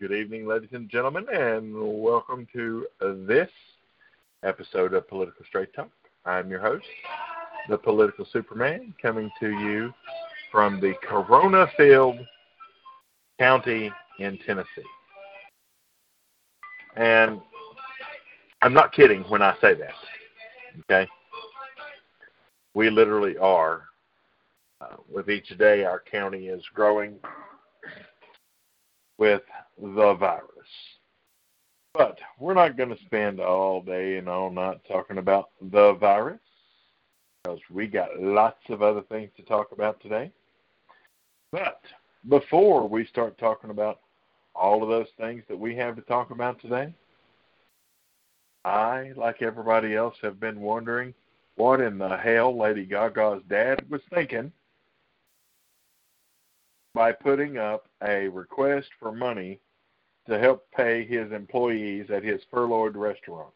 Good evening, ladies and gentlemen, and welcome to this episode of Political Straight Talk. I'm your host, the Political Superman, coming to you from the Corona filled county in Tennessee. And I'm not kidding when I say that, okay? We literally are. Uh, with each day, our county is growing with the virus. But we're not going to spend all day and all night talking about the virus because we got lots of other things to talk about today. But before we start talking about all of those things that we have to talk about today, I, like everybody else, have been wondering what in the hell Lady Gaga's dad was thinking by putting up a request for money to help pay his employees at his furloughed restaurant.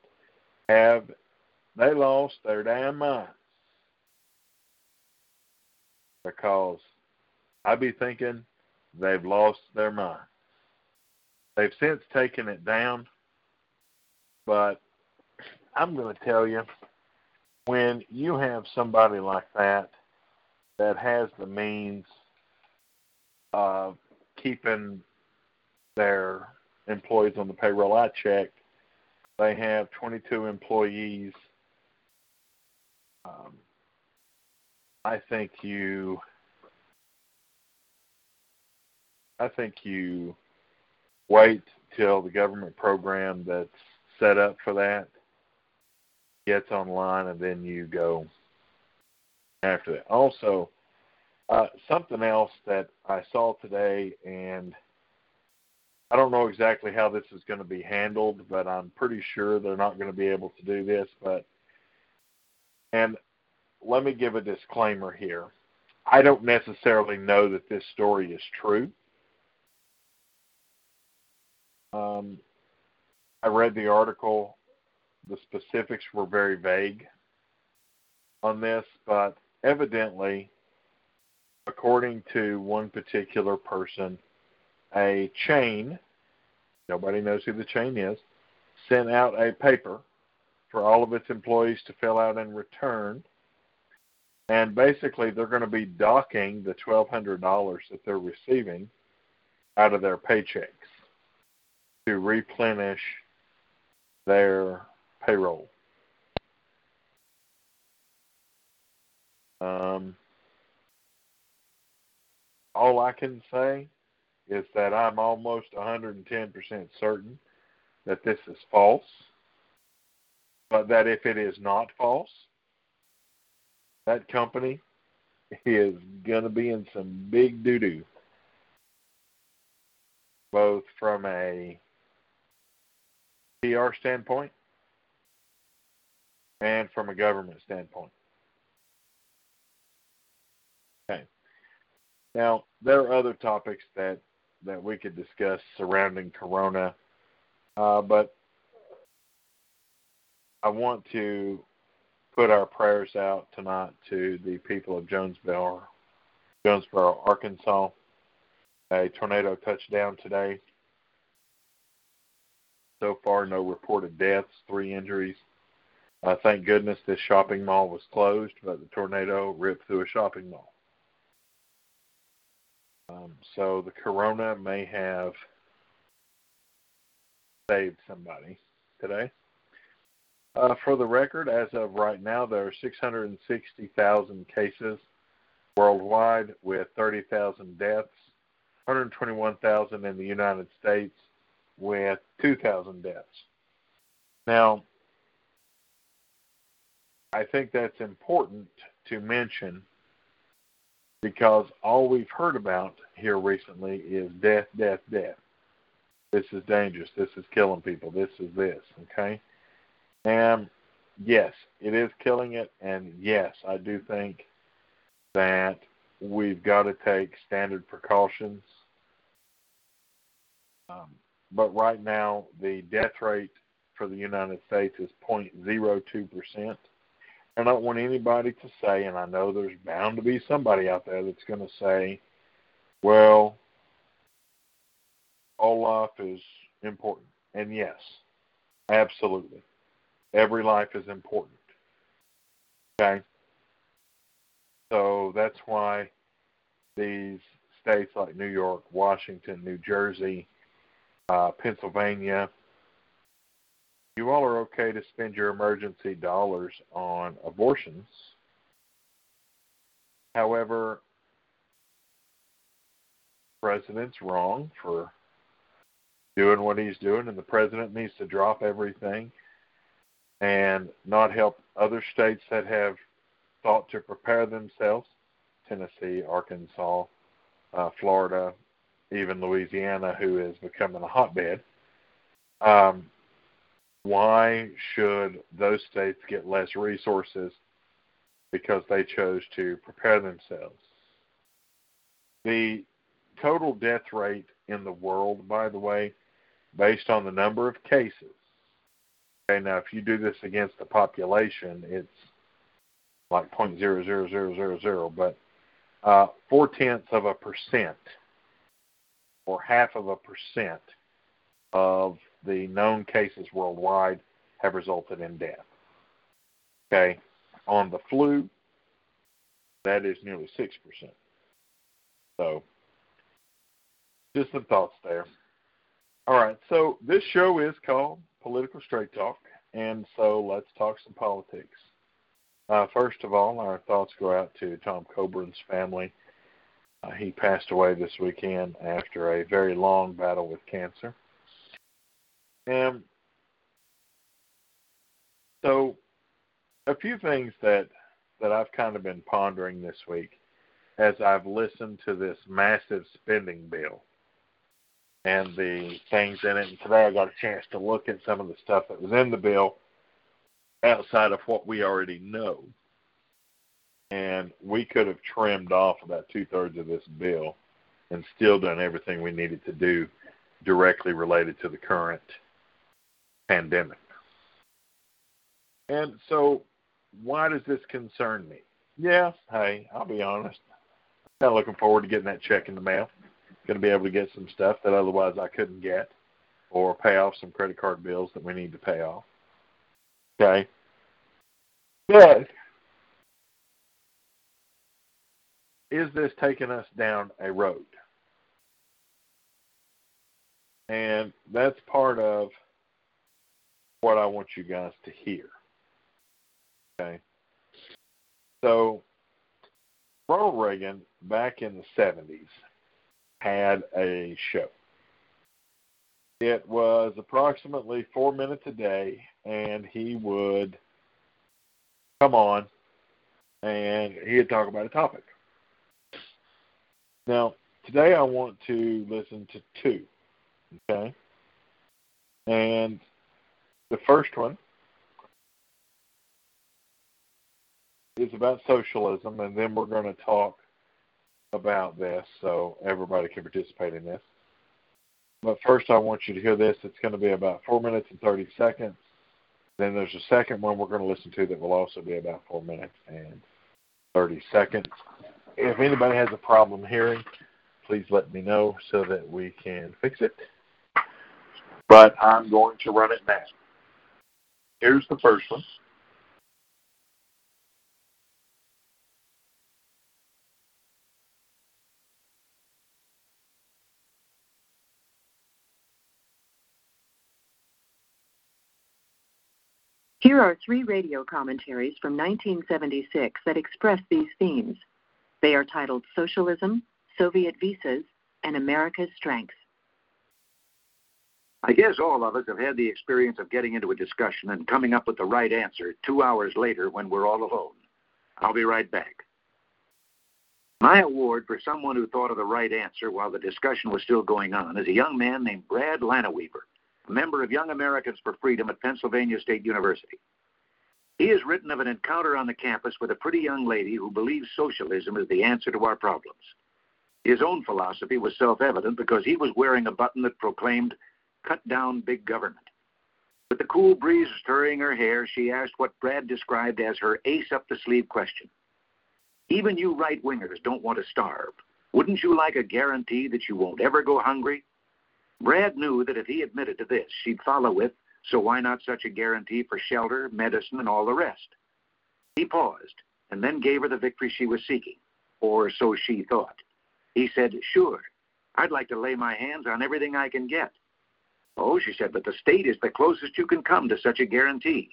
Have they lost their damn minds? Because I be thinking they've lost their mind. They've since taken it down, but I'm going to tell you when you have somebody like that that has the means of keeping their employees on the payroll. I checked. They have 22 employees. Um, I think you. I think you wait till the government program that's set up for that gets online, and then you go after that. Also, uh, something else that I saw today, and I don't know exactly how this is going to be handled, but I'm pretty sure they're not going to be able to do this. But and let me give a disclaimer here. I don't necessarily know that this story is true. Um, I read the article. The specifics were very vague on this, but evidently according to one particular person, a chain, nobody knows who the chain is, sent out a paper for all of its employees to fill out and return. And basically, they're going to be docking the $1,200 that they're receiving out of their paychecks to replenish their payroll. Um, all I can say is that I'm almost 110% certain that this is false, but that if it is not false, that company is going to be in some big doo doo, both from a PR standpoint and from a government standpoint. Okay. Now, there are other topics that, that we could discuss surrounding Corona, uh, but I want to put our prayers out tonight to the people of Jonesboro, Jonesboro, Arkansas. A tornado touched down today So far, no reported deaths, three injuries. Uh, thank goodness this shopping mall was closed, but the tornado ripped through a shopping mall. Um, so the corona may have saved somebody today. Uh, for the record, as of right now, there are 660,000 cases worldwide with 30,000 deaths, 121,000 in the United States with 2,000 deaths. Now, I think that's important to mention because all we've heard about here recently is death, death, death. This is dangerous. This is killing people. This is this. Okay? And yes, it is killing it. And yes, I do think that we've got to take standard precautions. Um, but right now, the death rate for the United States is 0.02%. I don't want anybody to say, and I know there's bound to be somebody out there that's going to say, well, all life is important. And yes, absolutely. Every life is important. Okay? So that's why these states like New York, Washington, New Jersey, uh, Pennsylvania, you all are okay to spend your emergency dollars on abortions. However, president's wrong for doing what he's doing, and the president needs to drop everything and not help other states that have thought to prepare themselves Tennessee, Arkansas, uh, Florida, even Louisiana, who is becoming a hotbed. Um, why should those states get less resources because they chose to prepare themselves? The total death rate in the world, by the way, based on the number of cases. Okay, now if you do this against the population, it's like point zero zero zero zero zero, but uh, four tenths of a percent or half of a percent of the known cases worldwide have resulted in death. Okay, on the flu, that is nearly six percent. So, just some thoughts there. All right, so this show is called Political Straight Talk, and so let's talk some politics. Uh, first of all, our thoughts go out to Tom Coburn's family. Uh, he passed away this weekend after a very long battle with cancer. And so, a few things that that I've kind of been pondering this week as I've listened to this massive spending bill and the things in it. And today I got a chance to look at some of the stuff that was in the bill outside of what we already know. And we could have trimmed off about two thirds of this bill and still done everything we needed to do directly related to the current pandemic. And so, why does this concern me? Yeah, hey, I'll be honest. I'm looking forward to getting that check in the mail going to be able to get some stuff that otherwise I couldn't get, or pay off some credit card bills that we need to pay off. Okay. But is this taking us down a road? And that's part of what I want you guys to hear. Okay. So, Ronald Reagan, back in the 70s, had a show. It was approximately four minutes a day, and he would come on and he'd talk about a topic. Now, today I want to listen to two, okay? And the first one is about socialism, and then we're going to talk about this so everybody can participate in this. But first, I want you to hear this. It's going to be about four minutes and 30 seconds. Then there's a second one we're going to listen to that will also be about four minutes and 30 seconds. If anybody has a problem hearing, please let me know so that we can fix it. but I'm going to run it now. Here's the first one. Here are three radio commentaries from 1976 that express these themes. They are titled Socialism, Soviet Visas, and America's Strength. I guess all of us have had the experience of getting into a discussion and coming up with the right answer two hours later when we're all alone. I'll be right back. My award for someone who thought of the right answer while the discussion was still going on is a young man named Brad Linaweaver a member of Young Americans for Freedom at Pennsylvania State University. He has written of an encounter on the campus with a pretty young lady who believes socialism is the answer to our problems. His own philosophy was self evident because he was wearing a button that proclaimed, Cut down big government. With the cool breeze stirring her hair, she asked what Brad described as her ace up the sleeve question. Even you right wingers don't want to starve. Wouldn't you like a guarantee that you won't ever go hungry? Brad knew that if he admitted to this, she'd follow with, so why not such a guarantee for shelter, medicine, and all the rest? He paused and then gave her the victory she was seeking, or so she thought. He said, Sure, I'd like to lay my hands on everything I can get. Oh, she said, but the state is the closest you can come to such a guarantee.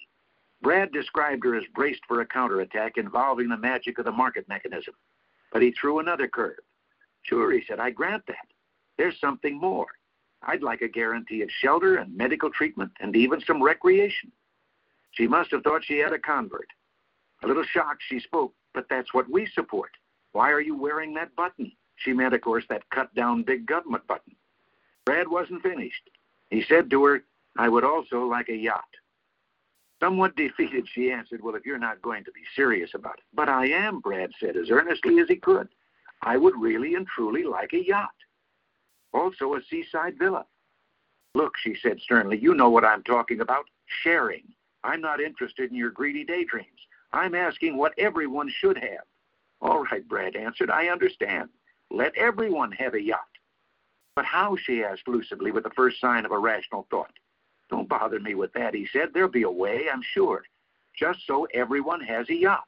Brad described her as braced for a counterattack involving the magic of the market mechanism. But he threw another curve. Sure, he said, I grant that. There's something more. I'd like a guarantee of shelter and medical treatment and even some recreation. She must have thought she had a convert. A little shocked, she spoke, but that's what we support. Why are you wearing that button? She meant, of course, that cut down big government button. Brad wasn't finished. He said to her, I would also like a yacht. Somewhat defeated, she answered, Well, if you're not going to be serious about it. But I am, Brad said, as earnestly as he could. I would really and truly like a yacht also a seaside villa. Look, she said sternly, you know what I'm talking about sharing. I'm not interested in your greedy daydreams. I'm asking what everyone should have. All right, Brad answered, I understand. Let everyone have a yacht. But how? she asked lucidly with the first sign of a rational thought. Don't bother me with that, he said. There'll be a way, I'm sure. Just so everyone has a yacht.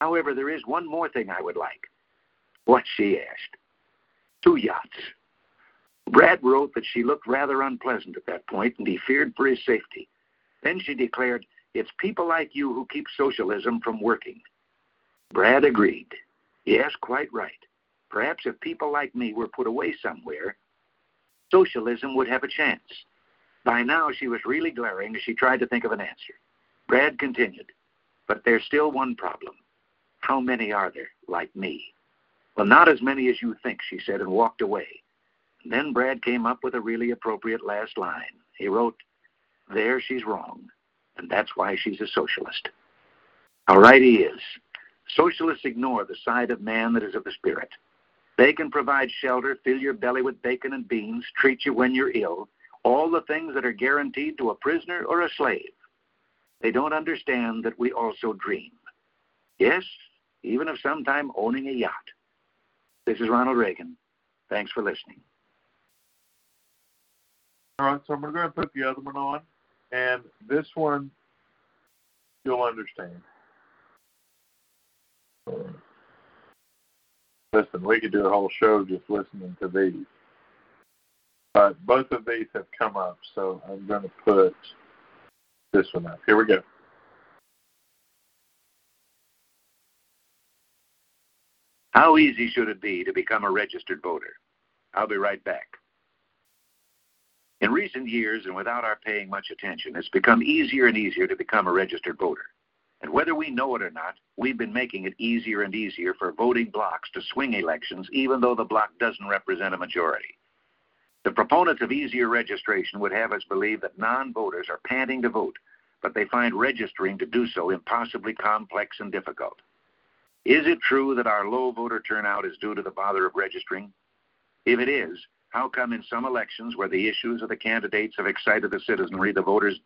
However, there is one more thing I would like. What? she asked. Two yachts. Brad wrote that she looked rather unpleasant at that point and he feared for his safety. Then she declared, It's people like you who keep socialism from working. Brad agreed. Yes, quite right. Perhaps if people like me were put away somewhere, socialism would have a chance. By now, she was really glaring as she tried to think of an answer. Brad continued, But there's still one problem. How many are there like me? Well, not as many as you think, she said, and walked away. Then Brad came up with a really appropriate last line. He wrote, There she's wrong, and that's why she's a socialist. How right he is. Socialists ignore the side of man that is of the spirit. They can provide shelter, fill your belly with bacon and beans, treat you when you're ill, all the things that are guaranteed to a prisoner or a slave. They don't understand that we also dream. Yes, even of sometime owning a yacht. This is Ronald Reagan. Thanks for listening. All right, so I'm going to put the other one on, and this one you'll understand. Listen, we could do a whole show just listening to these. But both of these have come up, so I'm going to put this one up. Here we go. How easy should it be to become a registered voter? I'll be right back. In recent years, and without our paying much attention, it's become easier and easier to become a registered voter. And whether we know it or not, we've been making it easier and easier for voting blocs to swing elections, even though the bloc doesn't represent a majority. The proponents of easier registration would have us believe that non voters are panting to vote, but they find registering to do so impossibly complex and difficult. Is it true that our low voter turnout is due to the bother of registering? If it is, how come in some elections where the issues of the candidates have excited the citizenry, the voters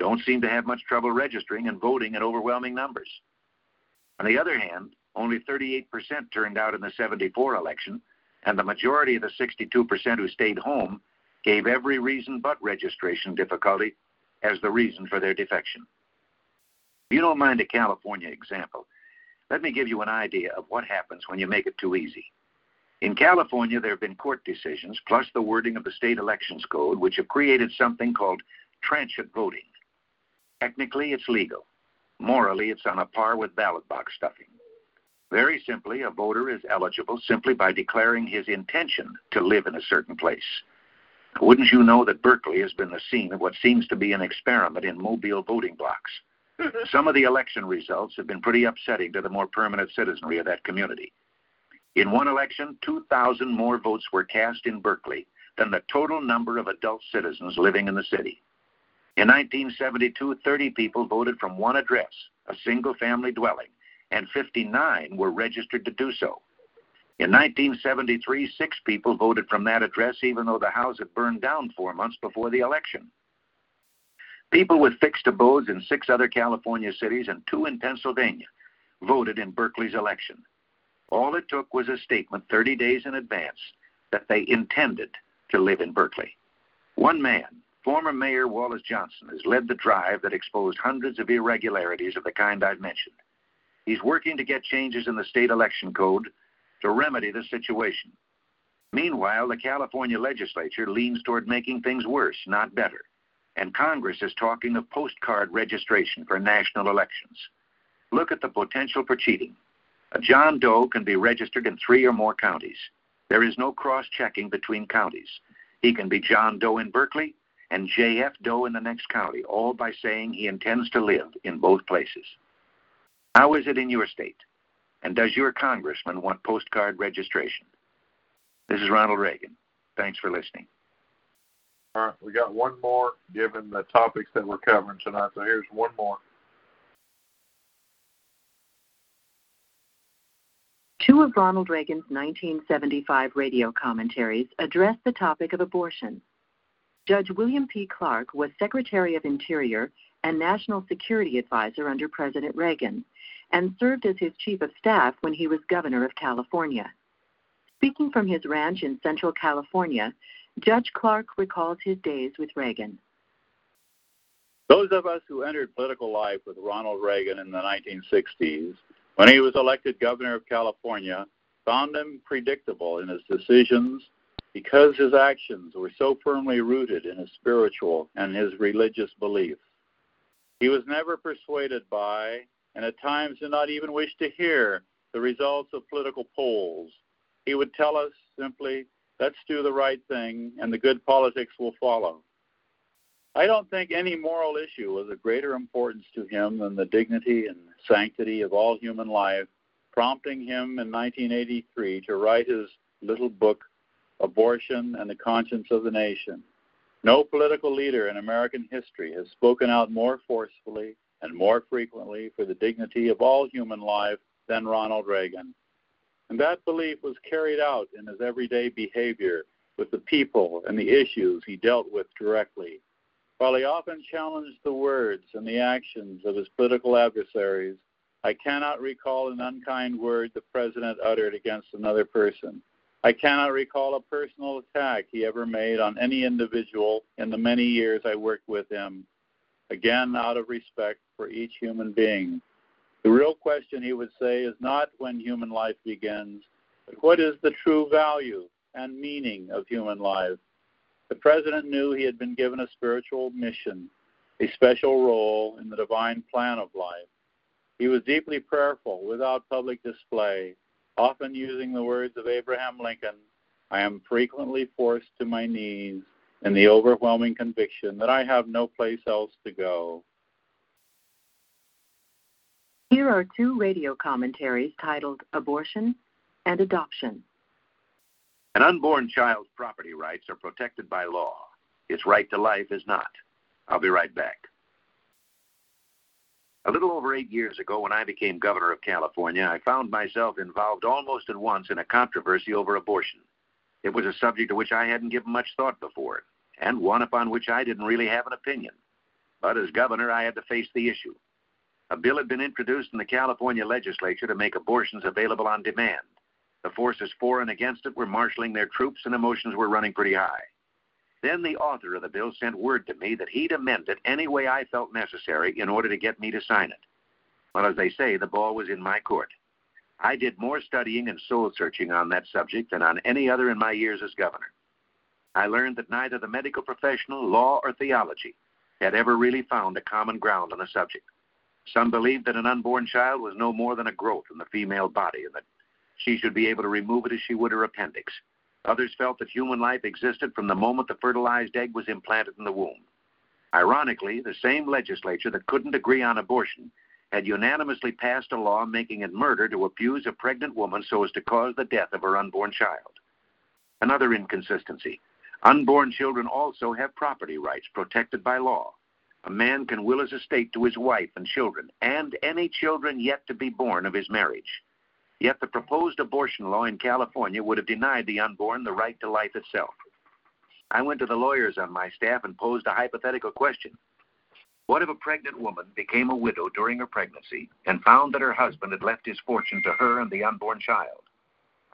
don't seem to have much trouble registering and voting in overwhelming numbers? On the other hand, only 38% turned out in the 74 election, and the majority of the 62% who stayed home gave every reason but registration difficulty as the reason for their defection. If you don't mind a California example, let me give you an idea of what happens when you make it too easy. In California, there have been court decisions, plus the wording of the state elections code, which have created something called transit voting. Technically, it's legal. Morally, it's on a par with ballot box stuffing. Very simply, a voter is eligible simply by declaring his intention to live in a certain place. Wouldn't you know that Berkeley has been the scene of what seems to be an experiment in mobile voting blocks? Some of the election results have been pretty upsetting to the more permanent citizenry of that community. In one election, 2,000 more votes were cast in Berkeley than the total number of adult citizens living in the city. In 1972, 30 people voted from one address, a single family dwelling, and 59 were registered to do so. In 1973, six people voted from that address, even though the house had burned down four months before the election. People with fixed abodes in six other California cities and two in Pennsylvania voted in Berkeley's election. All it took was a statement 30 days in advance that they intended to live in Berkeley. One man, former Mayor Wallace Johnson, has led the drive that exposed hundreds of irregularities of the kind I've mentioned. He's working to get changes in the state election code to remedy the situation. Meanwhile, the California legislature leans toward making things worse, not better. And Congress is talking of postcard registration for national elections. Look at the potential for cheating. A John Doe can be registered in three or more counties. There is no cross checking between counties. He can be John Doe in Berkeley and J.F. Doe in the next county, all by saying he intends to live in both places. How is it in your state? And does your congressman want postcard registration? This is Ronald Reagan. Thanks for listening. All right, we got one more given the topics that we're covering tonight. So here's one more. Two of Ronald Reagan's 1975 radio commentaries addressed the topic of abortion. Judge William P. Clark was Secretary of Interior and National Security Advisor under President Reagan and served as his chief of staff when he was governor of California. Speaking from his ranch in central California, Judge Clark recalls his days with Reagan. Those of us who entered political life with Ronald Reagan in the 1960s when he was elected governor of California, found him predictable in his decisions because his actions were so firmly rooted in his spiritual and his religious beliefs. He was never persuaded by, and at times did not even wish to hear, the results of political polls. He would tell us simply, let's do the right thing, and the good politics will follow. I don't think any moral issue was of greater importance to him than the dignity and sanctity of all human life, prompting him in 1983 to write his little book, Abortion and the Conscience of the Nation. No political leader in American history has spoken out more forcefully and more frequently for the dignity of all human life than Ronald Reagan. And that belief was carried out in his everyday behavior with the people and the issues he dealt with directly. While he often challenged the words and the actions of his political adversaries, I cannot recall an unkind word the president uttered against another person. I cannot recall a personal attack he ever made on any individual in the many years I worked with him, again, out of respect for each human being. The real question, he would say, is not when human life begins, but what is the true value and meaning of human life? The president knew he had been given a spiritual mission, a special role in the divine plan of life. He was deeply prayerful without public display, often using the words of Abraham Lincoln I am frequently forced to my knees in the overwhelming conviction that I have no place else to go. Here are two radio commentaries titled Abortion and Adoption. An unborn child's property rights are protected by law. Its right to life is not. I'll be right back. A little over eight years ago, when I became governor of California, I found myself involved almost at once in a controversy over abortion. It was a subject to which I hadn't given much thought before, and one upon which I didn't really have an opinion. But as governor, I had to face the issue. A bill had been introduced in the California legislature to make abortions available on demand. The forces for and against it were marshaling their troops, and emotions were running pretty high. Then the author of the bill sent word to me that he'd amend it any way I felt necessary in order to get me to sign it. Well, as they say, the ball was in my court. I did more studying and soul searching on that subject than on any other in my years as governor. I learned that neither the medical professional, law, or theology had ever really found a common ground on the subject. Some believed that an unborn child was no more than a growth in the female body and that she should be able to remove it as she would her appendix. Others felt that human life existed from the moment the fertilized egg was implanted in the womb. Ironically, the same legislature that couldn't agree on abortion had unanimously passed a law making it murder to abuse a pregnant woman so as to cause the death of her unborn child. Another inconsistency unborn children also have property rights protected by law. A man can will his estate to his wife and children, and any children yet to be born of his marriage. Yet the proposed abortion law in California would have denied the unborn the right to life itself. I went to the lawyers on my staff and posed a hypothetical question. What if a pregnant woman became a widow during her pregnancy and found that her husband had left his fortune to her and the unborn child?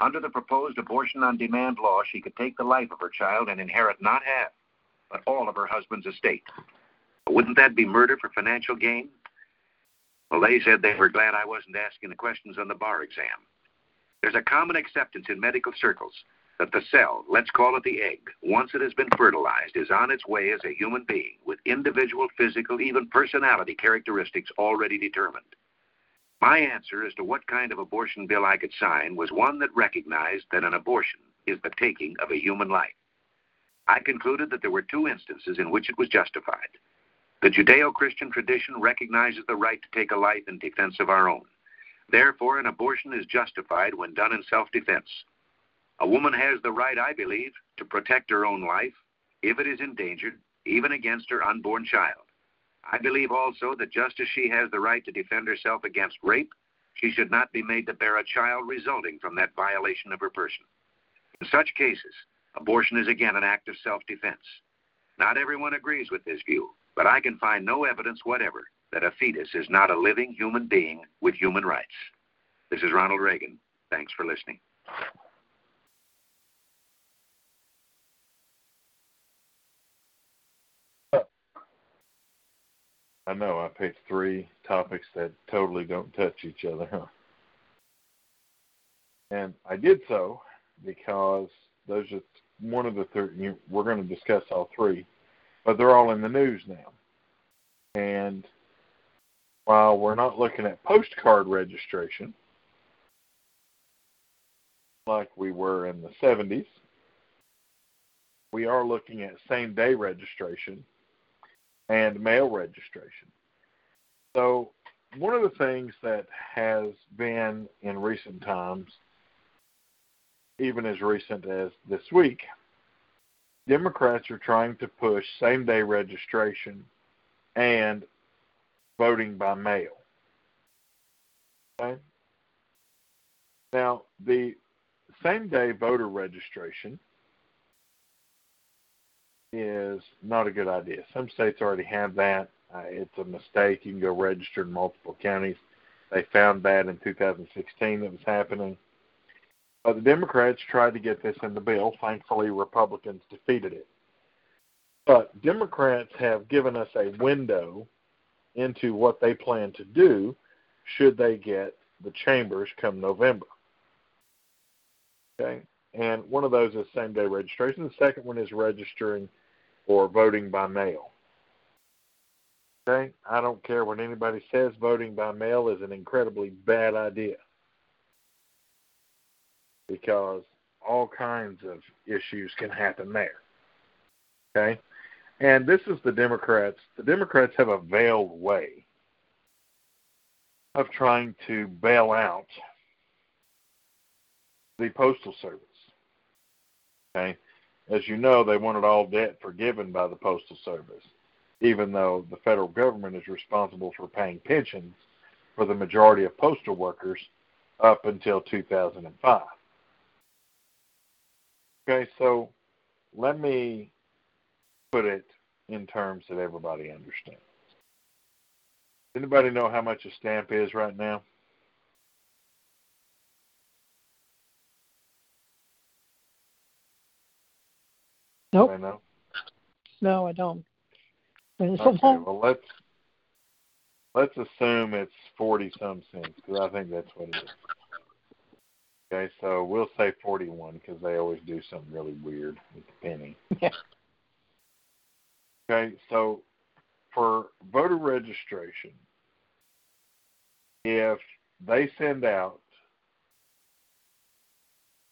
Under the proposed abortion on demand law, she could take the life of her child and inherit not half, but all of her husband's estate. Wouldn't that be murder for financial gain? Well, they said they were glad I wasn't asking the questions on the bar exam. There's a common acceptance in medical circles that the cell, let's call it the egg, once it has been fertilized, is on its way as a human being with individual physical, even personality characteristics already determined. My answer as to what kind of abortion bill I could sign was one that recognized that an abortion is the taking of a human life. I concluded that there were two instances in which it was justified. The Judeo Christian tradition recognizes the right to take a life in defense of our own. Therefore, an abortion is justified when done in self defense. A woman has the right, I believe, to protect her own life if it is endangered, even against her unborn child. I believe also that just as she has the right to defend herself against rape, she should not be made to bear a child resulting from that violation of her person. In such cases, abortion is again an act of self defense. Not everyone agrees with this view, but I can find no evidence whatever that a fetus is not a living human being with human rights. This is Ronald Reagan. Thanks for listening. I know I picked three topics that totally don't touch each other? And I did so because those are one of the three. We're going to discuss all three but they're all in the news now. And while we're not looking at postcard registration like we were in the 70s, we are looking at same day registration and mail registration. So, one of the things that has been in recent times, even as recent as this week, Democrats are trying to push same day registration and voting by mail. Okay? Now, the same day voter registration is not a good idea. Some states already have that. Uh, it's a mistake. You can go register in multiple counties. They found that in 2016 that was happening. Uh, the Democrats tried to get this in the bill. Thankfully, Republicans defeated it. But Democrats have given us a window into what they plan to do should they get the chambers come November. Okay? And one of those is same day registration. The second one is registering or voting by mail. Okay? I don't care what anybody says, voting by mail is an incredibly bad idea because all kinds of issues can happen there. Okay? And this is the Democrats. The Democrats have a veiled way of trying to bail out the Postal Service. Okay? As you know, they wanted all debt forgiven by the Postal Service, even though the federal government is responsible for paying pensions for the majority of postal workers up until 2005. Okay, so let me put it in terms that everybody understands. Anybody know how much a stamp is right now? Nope. I know. No, I don't. okay, well let's let's assume it's forty some cents because I think that's what it is. Okay, so we'll say forty-one because they always do something really weird with the penny. Yeah. Okay, so for voter registration, if they send out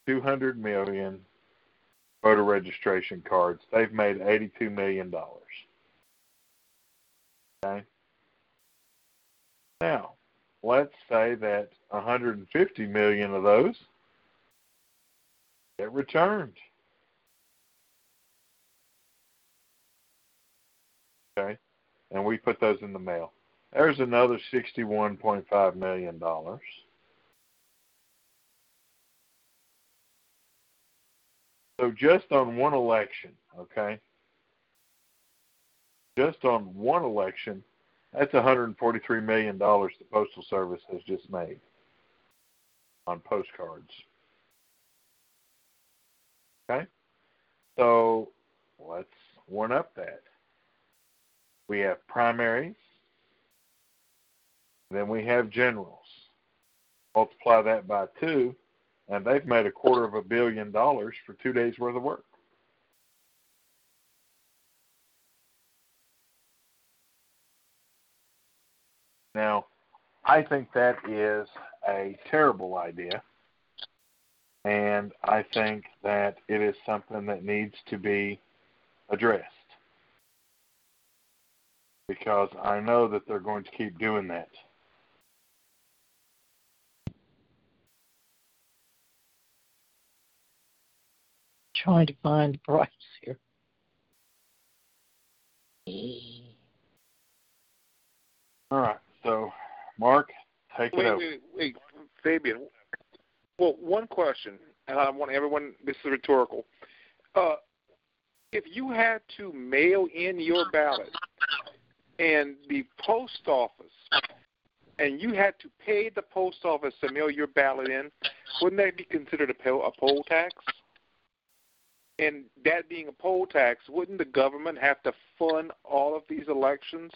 200 million voter registration cards, they've made 82 million dollars. Okay. Now, let's say that 150 million of those get returned. Okay, and we put those in the mail. There's another $61.5 million. So just on one election, okay, just on one election, that's $143 million the Postal Service has just made on postcards. Okay? So let's one up that. We have primaries, then we have generals. Multiply that by two, and they've made a quarter of a billion dollars for two days worth of work. Now, I think that is a terrible idea, and I think that it is something that needs to be addressed because I know that they're going to keep doing that. Trying to find the price here. All right. So, Mark, take wait, it. Wait, wait, Fabian. Well, one question, and I want everyone. This is rhetorical. Uh, if you had to mail in your ballot, and the post office, and you had to pay the post office to mail your ballot in, wouldn't that be considered a poll, a poll tax? And that being a poll tax, wouldn't the government have to fund all of these elections,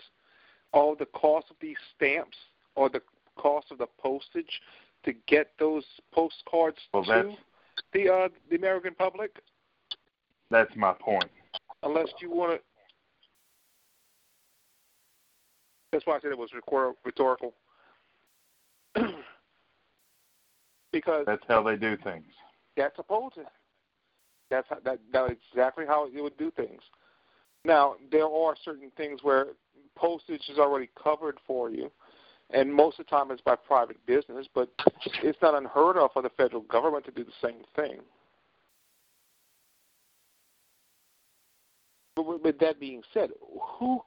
all the cost of these stamps, or the cost of the postage to get those postcards well, to the uh, the American public? That's my point. Unless you want to That's why I said it was rhetorical. because that's how they do things. That's supposed to. That's how, that that's exactly how it would do things. Now there are certain things where postage is already covered for you, and most of the time it's by private business. But it's not unheard of for the federal government to do the same thing. But with that being said, who,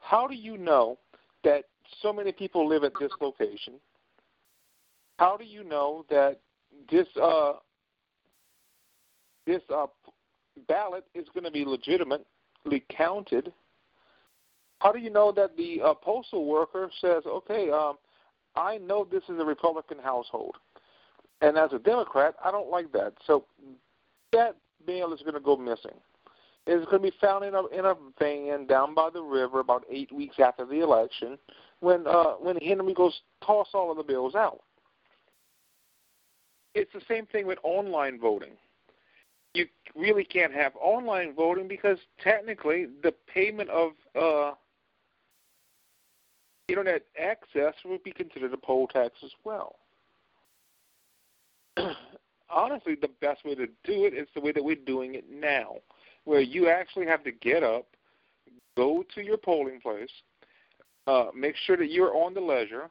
how do you know that so many people live at this location? How do you know that this uh, this uh, ballot is going to be legitimately counted? How do you know that the uh, postal worker says, "Okay, um, I know this is a Republican household, and as a Democrat, I don't like that, so that mail is going to go missing." It's going to be found in a in a van down by the river about eight weeks after the election, when uh, when Henry goes toss all of the bills out. It's the same thing with online voting. You really can't have online voting because technically the payment of uh, internet access would be considered a poll tax as well. Honestly, the best way to do it is the way that we're doing it now where you actually have to get up, go to your polling place, uh, make sure that you're on the ledger,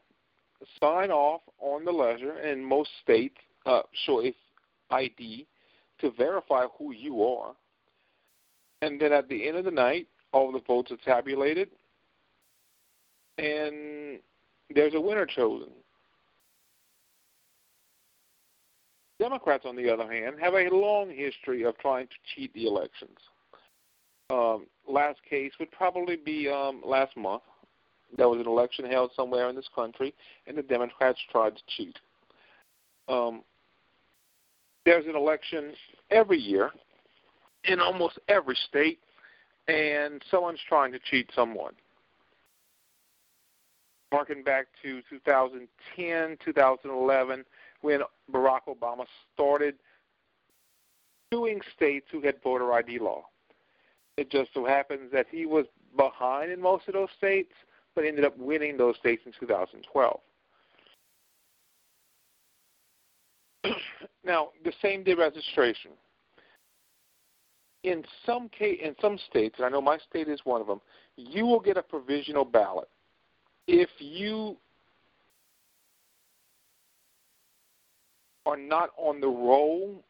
sign off on the ledger, and most states uh, show a ID to verify who you are. And then at the end of the night, all the votes are tabulated, and there's a winner chosen. Democrats, on the other hand, have a long history of trying to cheat the elections. Um, last case would probably be um, last month. There was an election held somewhere in this country, and the Democrats tried to cheat. Um, there's an election every year in almost every state and someone's trying to cheat someone. Harking back to 2010, 2011, when Barack Obama started suing states who had voter ID law. It just so happens that he was behind in most of those states, but ended up winning those states in 2012. now, the same day registration. In some case, in some states, and I know my state is one of them, you will get a provisional ballot if you are not on the roll,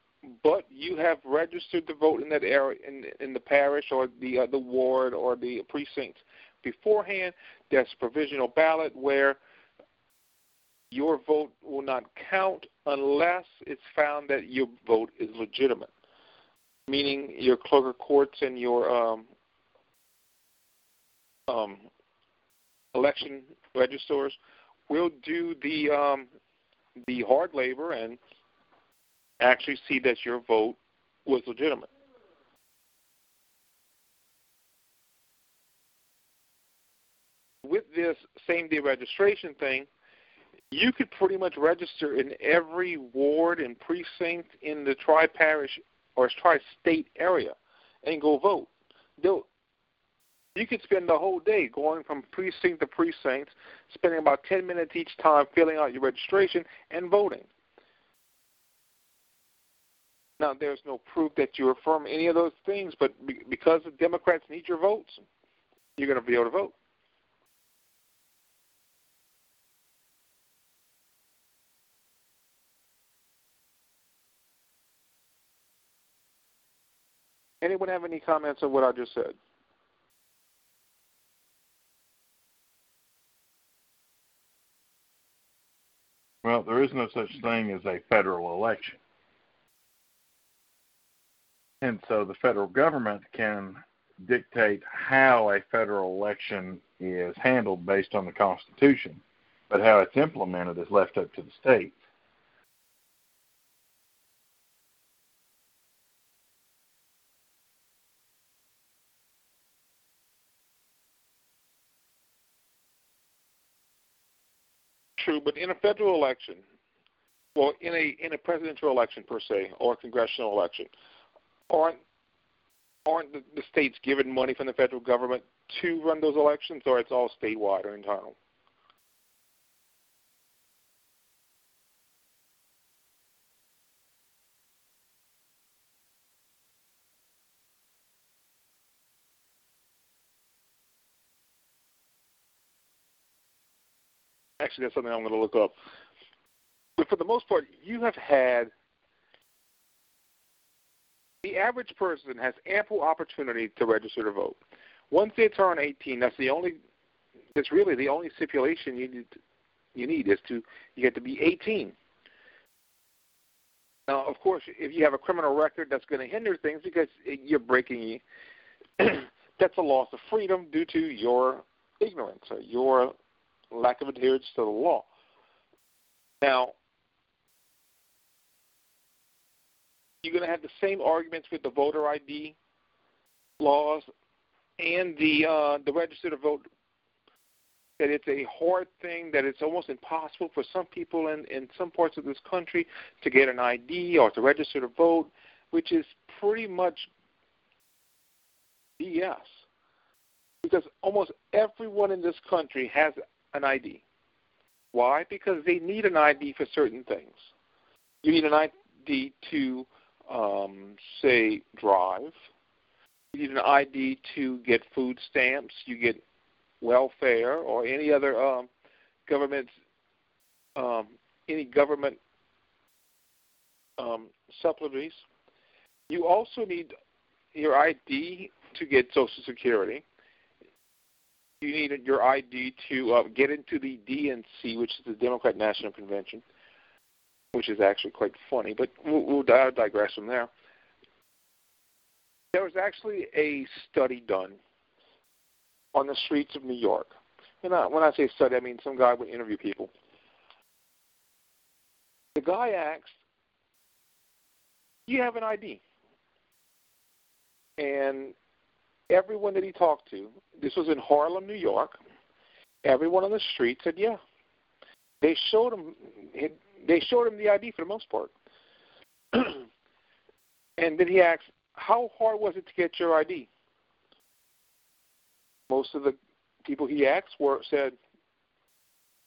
but you have registered to vote in that area, in, in the parish or the uh, the ward or the precinct beforehand, there's provisional ballot where your vote will not count unless it's found that your vote is legitimate, meaning your clerk of courts and your um, um, election registrars will do the um, the hard labor and actually see that your vote was legitimate. With this same day registration thing, you could pretty much register in every ward and precinct in the tri parish or tri state area and go vote. They'll, you could spend the whole day going from precinct to precinct, spending about 10 minutes each time filling out your registration and voting. Now, there's no proof that you affirm any of those things, but because the Democrats need your votes, you're going to be able to vote. Anyone have any comments on what I just said? Well, there is no such thing as a federal election. And so the federal government can dictate how a federal election is handled based on the Constitution, but how it's implemented is left up to the states. True, but in a federal election, well, in a in a presidential election per se, or a congressional election, aren't aren't the, the states given money from the federal government to run those elections, or it's all statewide or internal? Actually, that's something I'm going to look up. But for the most part, you have had the average person has ample opportunity to register to vote. Once they turn 18, that's the only. That's really the only stipulation you need. You need is to you have to be 18. Now, of course, if you have a criminal record, that's going to hinder things because you're breaking. that's a loss of freedom due to your ignorance or your lack of adherence to the law. Now, you're going to have the same arguments with the voter ID laws and the uh, the register to vote. That it's a hard thing, that it's almost impossible for some people in, in some parts of this country to get an ID or to register to vote, which is pretty much BS. Because almost everyone in this country has an ID. Why? Because they need an ID for certain things. You need an ID to, um, say, drive. You need an ID to get food stamps. You get welfare or any other um, government, um, any government um, supplements. You also need your ID to get Social Security you need your ID to uh, get into the DNC, which is the Democrat National Convention, which is actually quite funny, but we'll, we'll digress from there. There was actually a study done on the streets of New York. And I, when I say study, I mean some guy would interview people. The guy asked, "Do you have an ID?" And everyone that he talked to, this was in Harlem, New York, everyone on the street said, yeah. They showed him they showed him the ID for the most part. and then he asked, how hard was it to get your ID? Most of the people he asked were said,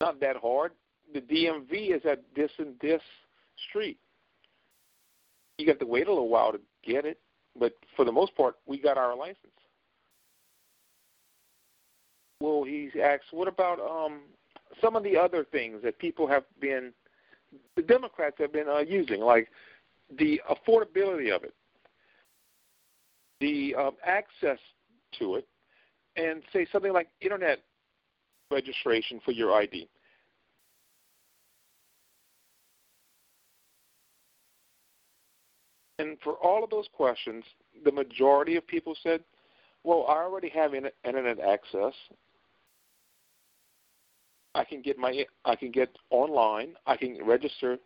not that hard. The DMV is at this and this street. You got to wait a little while to get it, but for the most part, we got our license. Well, he asked, what about um, some of the other things that people have been, the Democrats have been uh, using, like the affordability of it, the um, access to it, and say something like internet registration for your ID. And for all of those questions, the majority of people said, well, I already have internet access. I can get my I can get online. I can register.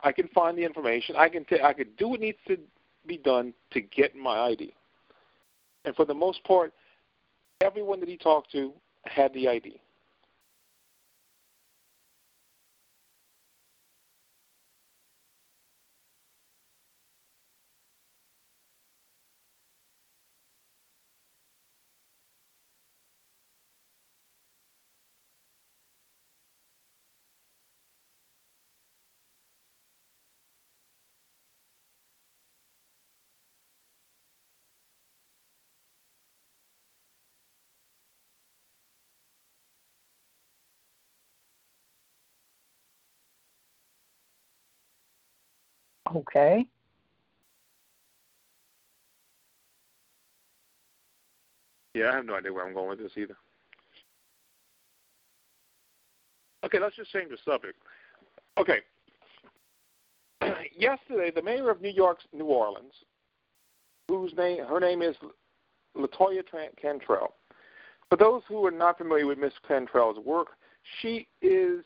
I can find the information. I can t- I can do what needs to be done to get my ID. And for the most part, everyone that he talked to had the ID. Okay. Yeah, I have no idea where I'm going with this either. Okay, let's just change the subject. Okay. Yesterday, the mayor of New York's New Orleans, whose name her name is Latoya Cantrell. For those who are not familiar with Miss Cantrell's work, she is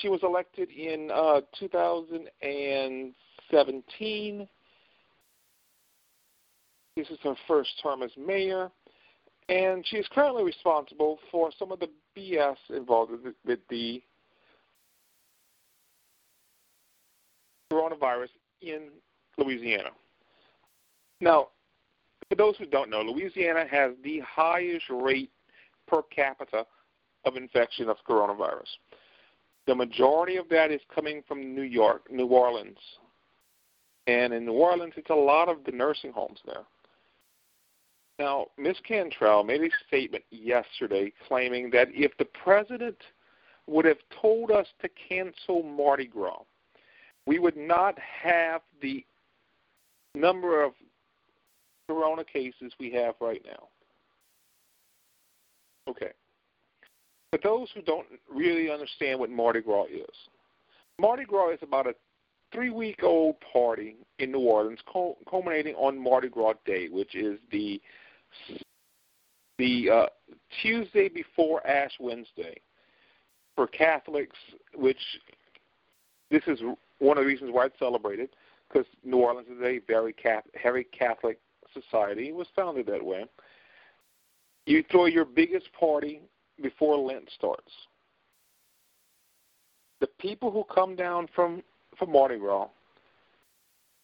she was elected in uh, 2017. This is her first term as mayor, and she is currently responsible for some of the BS involved with, with the coronavirus in Louisiana. Now, for those who don't know, Louisiana has the highest rate per capita of infection of coronavirus. The majority of that is coming from New York, New Orleans. And in New Orleans, it's a lot of the nursing homes there. Now, Ms. Cantrell made a statement yesterday claiming that if the president would have told us to cancel Mardi Gras, we would not have the number of corona cases we have right now. Okay. For those who don't really understand what Mardi Gras is, Mardi Gras is about a three week old party in New Orleans, culminating on Mardi Gras Day, which is the the uh, Tuesday before Ash Wednesday. For Catholics, which this is one of the reasons why it's celebrated, because New Orleans is a very very Catholic society. It was founded that way. You throw your biggest party before Lent starts. The people who come down from from Mardi Gras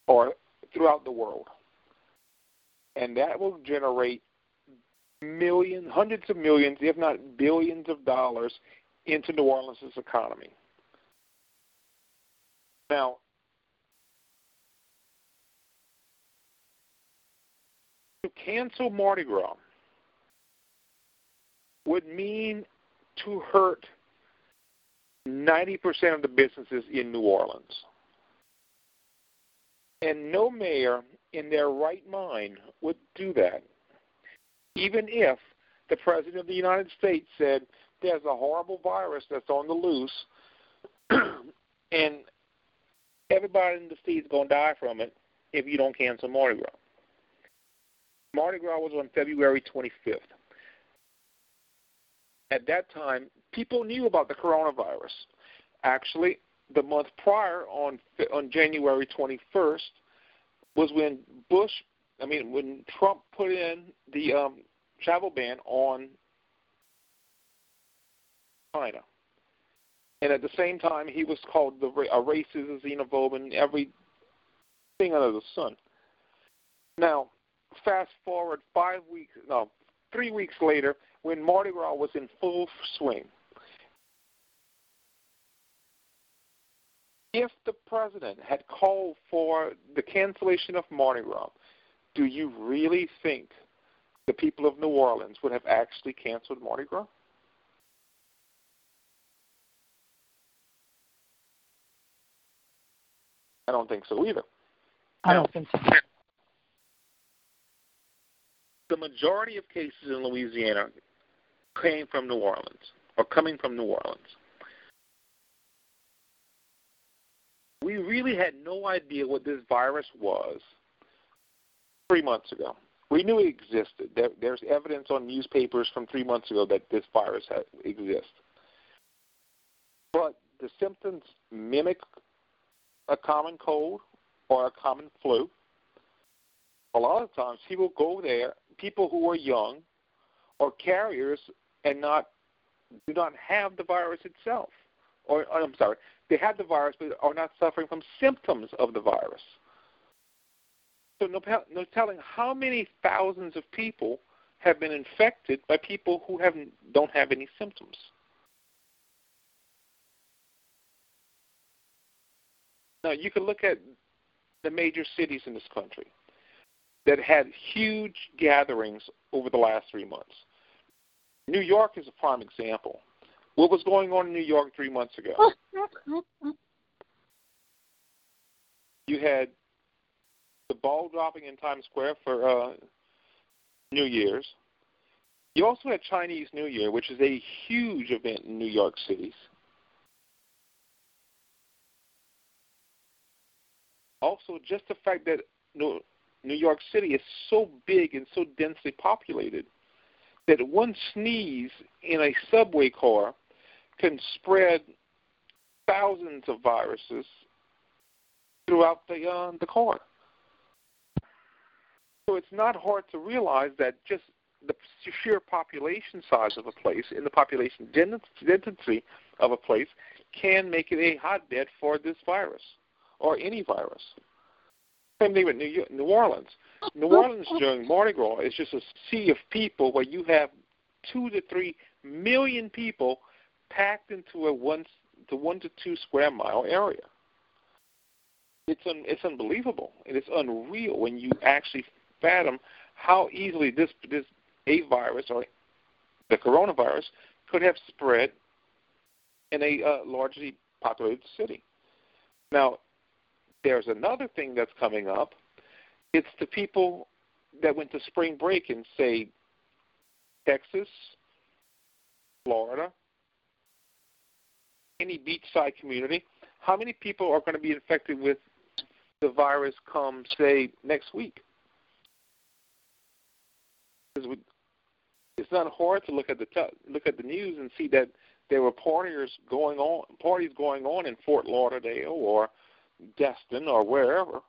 are throughout the world, and that will generate millions, hundreds of millions, if not billions of dollars into New Orleans' economy. Now, to cancel Mardi Gras would mean to hurt 90% of the businesses in New Orleans. And no mayor in their right mind would do that, even if the President of the United States said there's a horrible virus that's on the loose and everybody in the state is going to die from it if you don't cancel Mardi Gras. Mardi Gras was on February 25th at that time, people knew about the coronavirus. Actually, the month prior, on on January 21st, was when Bush I mean, when Trump put in the um, travel ban on China, and at the same time he was called the a racist, a xenophobe, and everything under the sun. Now, fast forward five weeks, no, three weeks later, when Mardi Gras was in full swing. If the president had called for the cancellation of Mardi Gras, do you really think the people of New Orleans would have actually canceled Mardi Gras? I don't think so either. I don't think so. The majority of cases in Louisiana came from New Orleans or coming from New Orleans. We really had no idea what this virus was three months ago. We knew it existed. There, there's evidence on newspapers from three months ago that this virus had, exists. But the symptoms mimic a common cold or a common flu. A lot of times people go there, people who are young or carriers and not do not have the virus itself. Or I'm sorry, they have the virus but are not suffering from symptoms of the virus. So no, no telling how many thousands of people have been infected by people who have don't have any symptoms. Now you can look at the major cities in this country that had huge gatherings over the last three months. New York is a prime example. What was going on in New York three months ago? you had the ball dropping in Times Square for uh, New Year's. You also had Chinese New Year, which is a huge event in New York City. Also, just the fact that New York City is so big and so densely populated that one sneeze in a subway car can spread thousands of viruses throughout the uh, the car. So it's not hard to realize that just the sheer population size of a place and the population density of a place can make it a hotbed for this virus or any virus. Same thing with New, New Orleans. New Orleans during Mardi Gras is just a sea of people where you have two to three million people packed into a one to one to two square mile area. It's un, it's unbelievable and it's unreal when you actually fathom how easily this this a virus or the coronavirus could have spread in a uh, largely populated city. Now, there's another thing that's coming up. It's the people that went to spring break in, say, Texas, Florida, any beachside community. How many people are going to be infected with the virus come, say, next week? It's not hard to look at the look at the news and see that there were parties going on parties going on in Fort Lauderdale or Destin or wherever.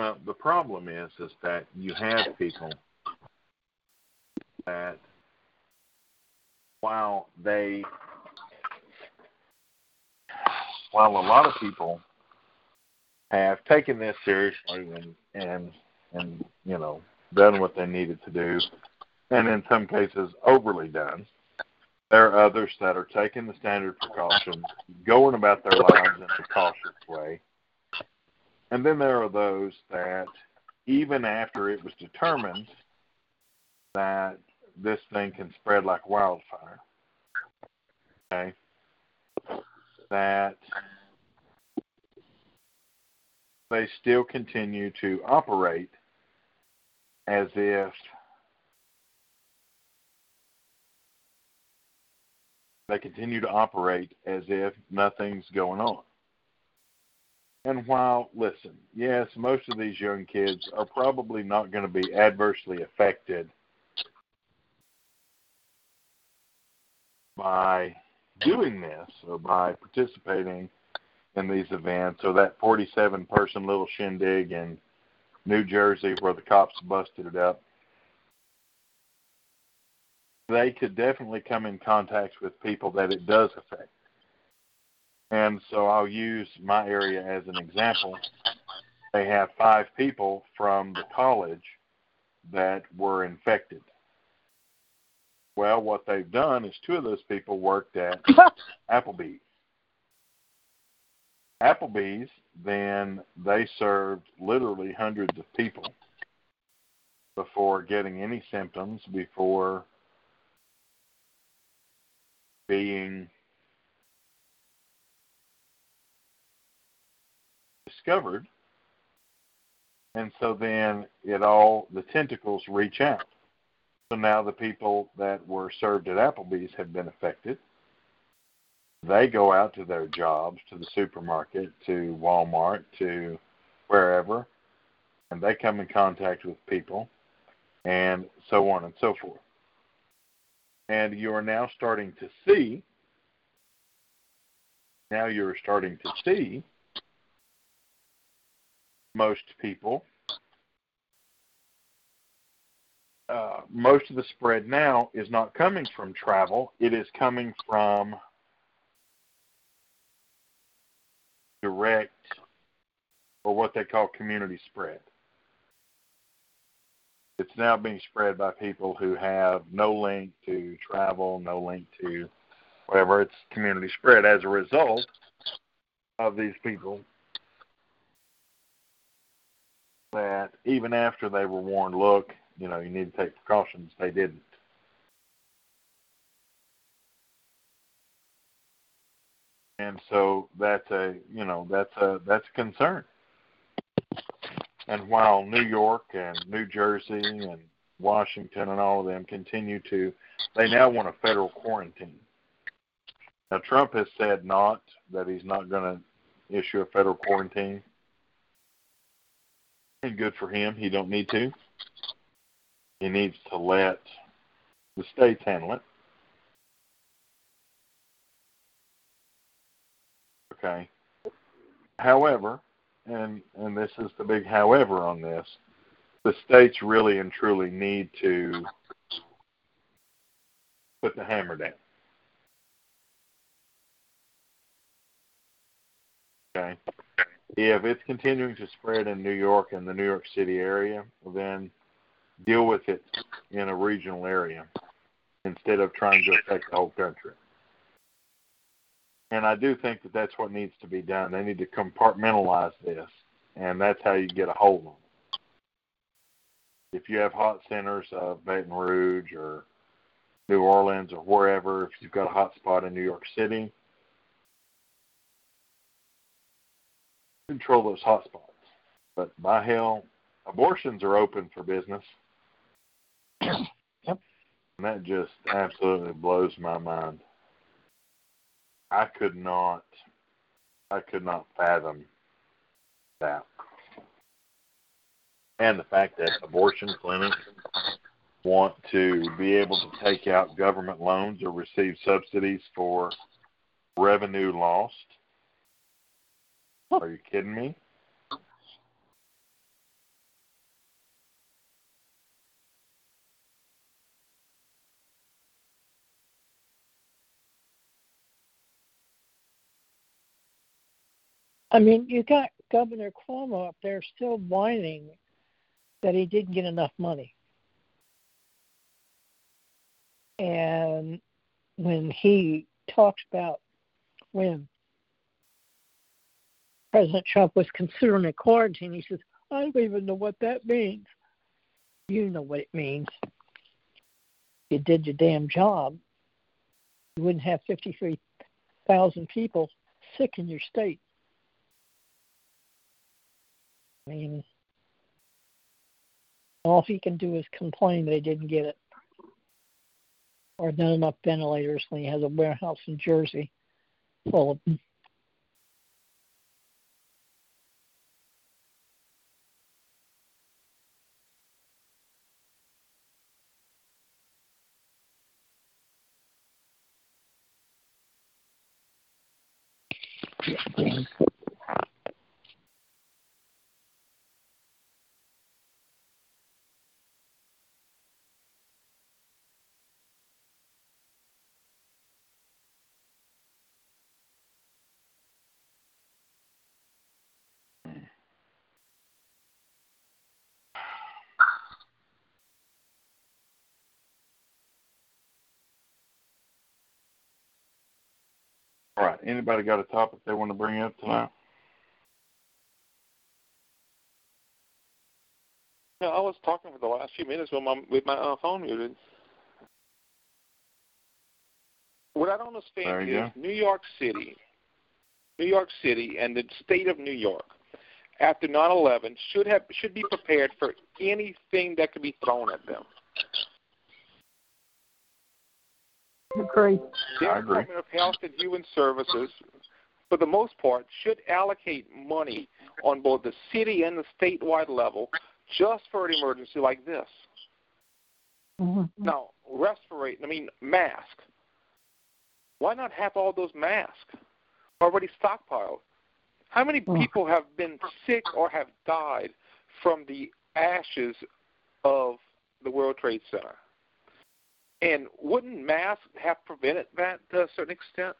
Well, the problem is, is that you have people that while they, while a lot of people have taken this seriously and and and you know done what they needed to do, and in some cases overly done. There are others that are taking the standard precautions, going about their lives in a cautious way, and then there are those that, even after it was determined that this thing can spread like wildfire, okay, that they still continue to operate as if they continue to operate as if nothing's going on. And while, listen, yes, most of these young kids are probably not going to be adversely affected by doing this or by participating in these events or that 47 person little shindig in New Jersey where the cops busted it up. They could definitely come in contact with people that it does affect. And so I'll use my area as an example. They have five people from the college that were infected. Well, what they've done is two of those people worked at Applebee's. Applebee's, then they served literally hundreds of people before getting any symptoms, before being discovered. And so then it all, the tentacles reach out. So now the people that were served at Applebee's have been affected. They go out to their jobs, to the supermarket, to Walmart, to wherever, and they come in contact with people, and so on and so forth. And you are now starting to see, now you're starting to see most people. Uh, most of the spread now is not coming from travel, it is coming from direct or what they call community spread. It's now being spread by people who have no link to travel, no link to whatever. It's community spread as a result of these people that even after they were warned, look, you know, you need to take precautions, they didn't. And so that's a you know that's a that's a concern. And while New York and New Jersey and Washington and all of them continue to, they now want a federal quarantine. Now Trump has said not that he's not going to issue a federal quarantine. And good for him. He don't need to. He needs to let the states handle it. Okay. However, and and this is the big however on this, the states really and truly need to put the hammer down. Okay if it's continuing to spread in New York and the New York City area, then deal with it in a regional area instead of trying to affect the whole country. And I do think that that's what needs to be done. They need to compartmentalize this, and that's how you get a hold of them. If you have hot centers of Baton Rouge or New Orleans or wherever, if you've got a hot spot in New York City, control those hot spots. But by hell, abortions are open for business. Yep. And that just absolutely blows my mind. I could not I could not fathom that. And the fact that abortion clinics want to be able to take out government loans or receive subsidies for revenue lost are you kidding me? I mean, you got Governor Cuomo up there still whining that he didn't get enough money. And when he talks about when President Trump was considering a quarantine. He says, I don't even know what that means. You know what it means. You did your damn job. You wouldn't have 53,000 people sick in your state. I mean, all he can do is complain they didn't get it or not enough ventilators when he has a warehouse in Jersey full of them. All right. Anybody got a topic they want to bring up tonight? No, I was talking for the last few minutes with my with my uh, phone muted. What I don't understand is go. New York City, New York City, and the state of New York after 9/11 should have should be prepared for anything that could be thrown at them. Agree. The I. Department of Health and Human Services, for the most part, should allocate money on both the city and the statewide level just for an emergency like this. Mm-hmm. Now, respirate, I mean, mask. Why not have all those masks already stockpiled? How many Mm. people have been sick or have died from the ashes of the World Trade Center? And wouldn't masks have prevented that to a certain extent?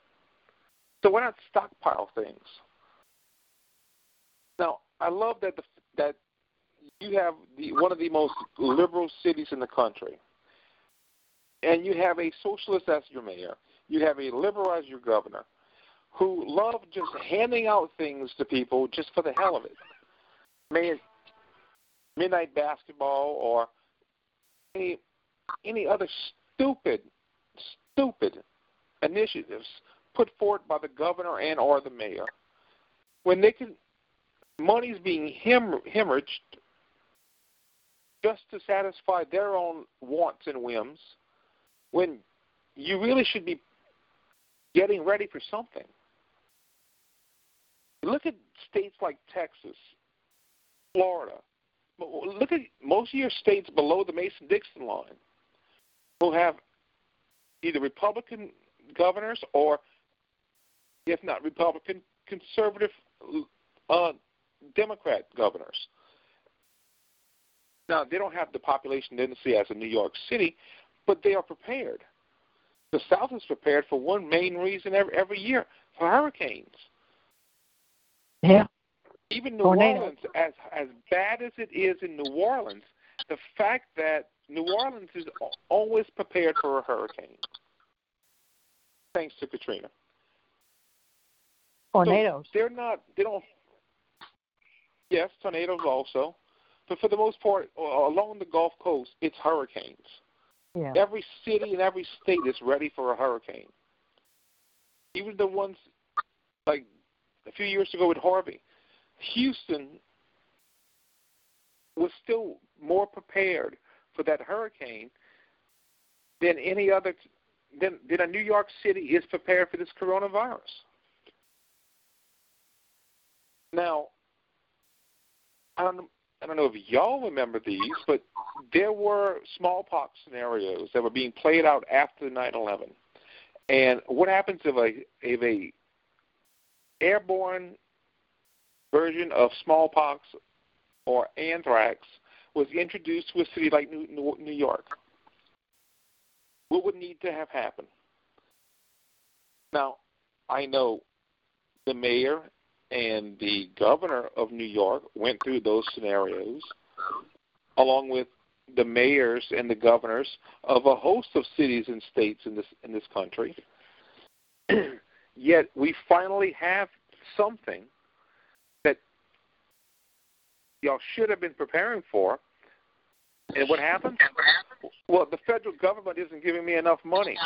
So why not stockpile things? Now, I love that the, that you have the one of the most liberal cities in the country, and you have a socialist as your mayor. You have a liberal as your governor, who love just handing out things to people just for the hell of it. May it midnight basketball or any any other stupid stupid initiatives put forward by the governor and or the mayor when they can money's being hem- hemorrhaged just to satisfy their own wants and whims when you really should be getting ready for something. Look at states like Texas, Florida. Look at most of your states below the Mason Dixon line who have either Republican governors or, if not Republican, conservative uh, Democrat governors. Now, they don't have the population density as in New York City, but they are prepared. The South is prepared for one main reason every, every year for hurricanes. Yeah. Even New Tornado. Orleans, as as bad as it is in New Orleans, the fact that New Orleans is always prepared for a hurricane, thanks to Katrina. Tornadoes. So they're not. They don't. Yes, tornadoes also, but for the most part, along the Gulf Coast, it's hurricanes. yeah. Every city and every state is ready for a hurricane. Even the ones like a few years ago with Harvey, Houston was still more prepared for that hurricane than any other than, than a New York City is prepared for this coronavirus. Now, I don't I don't know if y'all remember these, but there were smallpox scenarios that were being played out after 9/11. And what happens if a if a airborne version of smallpox or anthrax was introduced to a city like New, New York? What would need to have happened? Now, I know the mayor and the governor of New York went through those scenarios, along with the mayors and the governors of a host of cities and states in this in this country. Yet we finally have something y'all should have been preparing for. And what happens? Well, the federal government isn't giving me enough money.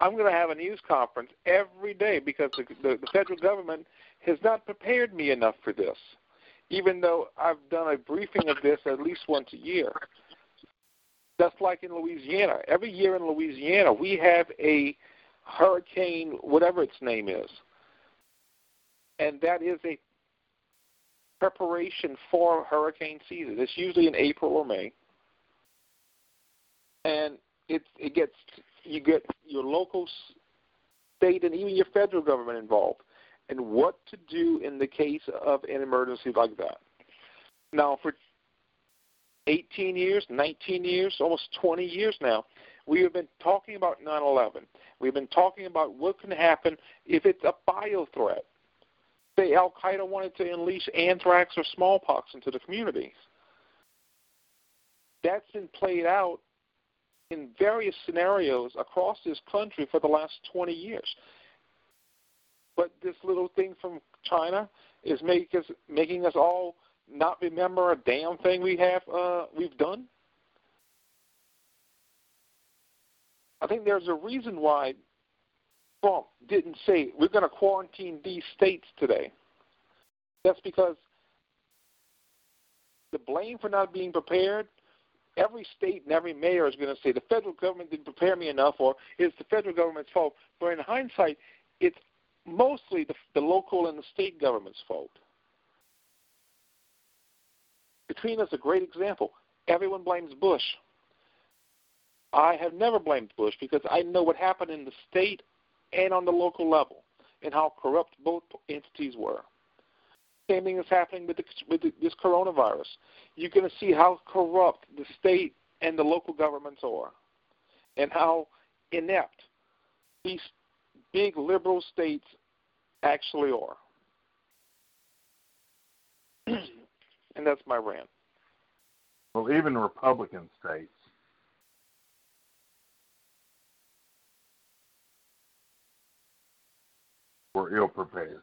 I'm going to have a news conference every day because the, the, the federal government has not prepared me enough for this, even though I've done a briefing of this at least once a year. Just like in Louisiana. Every year in Louisiana, we have a hurricane, whatever its name is. And that is a preparation for hurricane season. It's usually in April or May. And it, it gets you get your local, state, and even your federal government involved. and what to do in the case of an emergency like that. Now, for 18 years, 19 years, almost 20 years now, we have been talking about 9 11. We've been talking about what can happen if it's a bio threat. Say Al Qaeda wanted to unleash anthrax or smallpox into the communities. That's been played out in various scenarios across this country for the last 20 years. But this little thing from China is make us, making us all not remember a damn thing we have uh, we've done. I think there's a reason why Trump didn't say we're going to quarantine these states today. That's because the blame for not being prepared, every state and every mayor is going to say the federal government didn't prepare me enough, or it's the federal government's fault. But in hindsight, it's mostly the, the local and the state government's fault. Katrina's a great example. Everyone blames Bush. I have never blamed Bush because I know what happened in the state and on the local level and how corrupt both entities were. Same thing is happening with, the, with the, this coronavirus. You're going to see how corrupt the state and the local governments are and how inept these big liberal states actually are. and that's my rant. Well, even Republican states were ill prepared.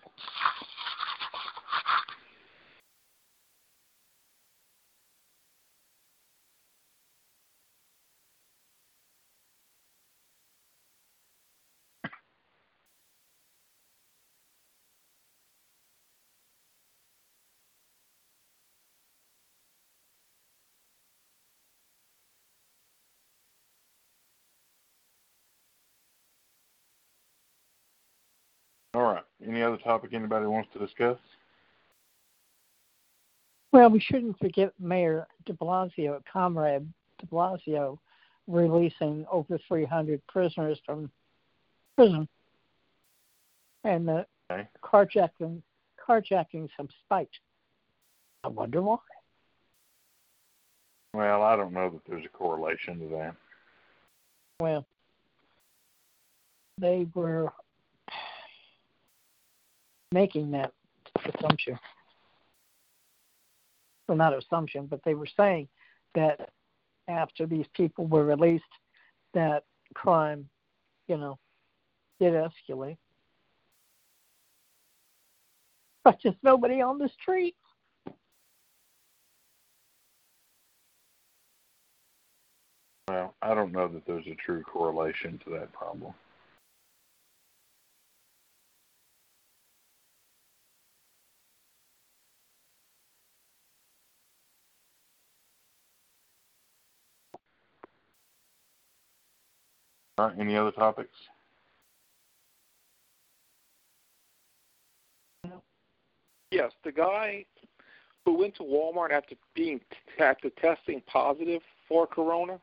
Right. Any other topic anybody wants to discuss? Well, we shouldn't forget Mayor de Blasio, Comrade de Blasio, releasing over 300 prisoners from prison and uh, okay. carjacking, carjacking some spite. I wonder why. Well, I don't know that there's a correlation to that. Well, they were making that assumption. Well, not assumption, but they were saying that after these people were released, that crime, you know, did escalate. But just nobody on the street. Well, I don't know that there's a true correlation to that problem. All right, any other topics? Yes, the guy who went to Walmart after being after testing positive for corona.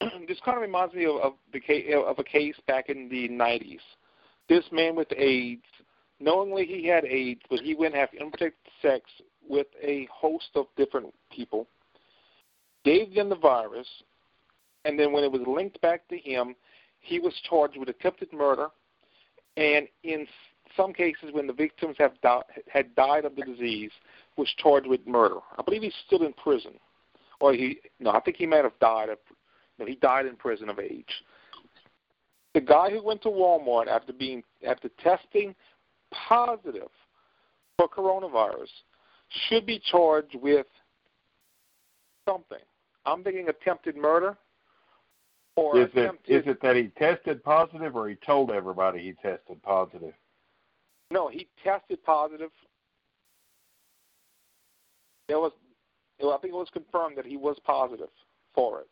this kind of reminds me of, of the of a case back in the 90s. This man with AIDS, knowingly he had AIDS, but he went and have unprotected sex with a host of different people, gave them the virus, and then when it was linked back to him, he was charged with attempted murder, and in some cases, when the victims have di- had died of the disease, was charged with murder. I believe he's still in prison, or he no, I think he might have died of no, he died in prison of age. The guy who went to Walmart after being after testing positive for coronavirus should be charged with something. I'm thinking attempted murder or is it is it that he tested positive or he told everybody he tested positive? No, he tested positive. It was, I think it was confirmed that he was positive for it,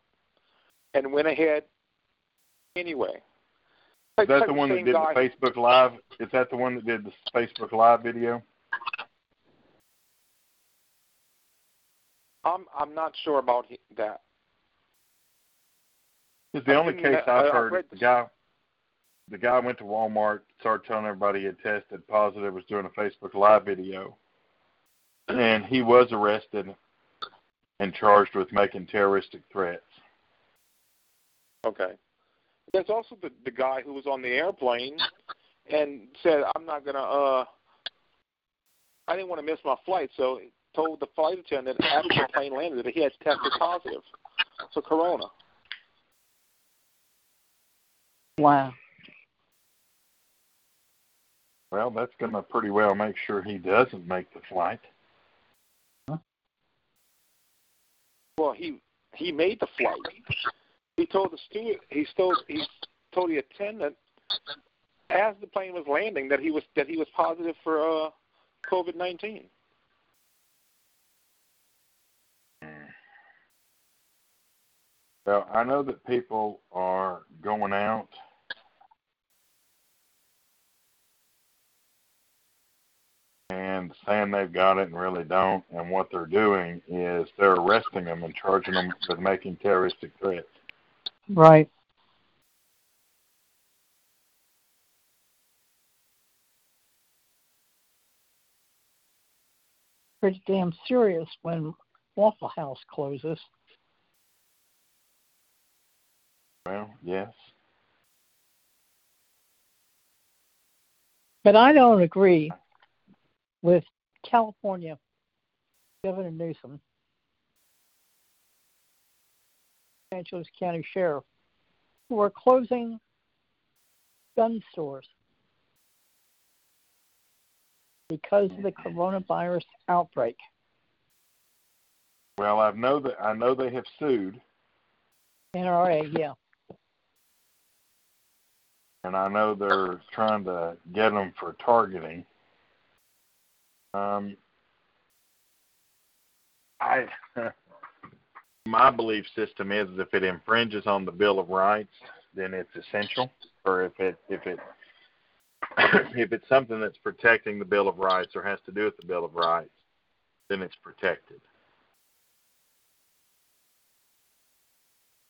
and went ahead anyway. Is that the one that did guy. the Facebook Live? Is that the one that did the Facebook Live video? I'm I'm not sure about that. It's the I only case I've heard. The guy, the guy went to Walmart, started telling everybody he had tested positive, was doing a Facebook Live video, and he was arrested and charged with making terroristic threats. Okay. There's also the the guy who was on the airplane and said, "I'm not gonna. uh I didn't want to miss my flight, so told the flight attendant after the plane landed that he had tested positive for corona." Wow. Well, that's going to pretty well make sure he doesn't make the flight. Well, he he made the flight. He told the steward. He told he told the attendant as the plane was landing that he was that he was positive for uh, COVID nineteen. Well, I know that people are going out and saying they've got it and really don't. And what they're doing is they're arresting them and charging them with making terroristic threats. Right. Pretty damn serious when Waffle House closes. Well, yes. But I don't agree with California Governor Newsom, Los Angeles County Sheriff, who are closing gun stores because of the coronavirus outbreak. Well, I know that I know they have sued, NRA, yeah. and I know they're trying to get them for targeting. Um, I my belief system is if it infringes on the Bill of Rights, then it's essential. Or if it if it if it's something that's protecting the Bill of Rights or has to do with the Bill of Rights, then it's protected.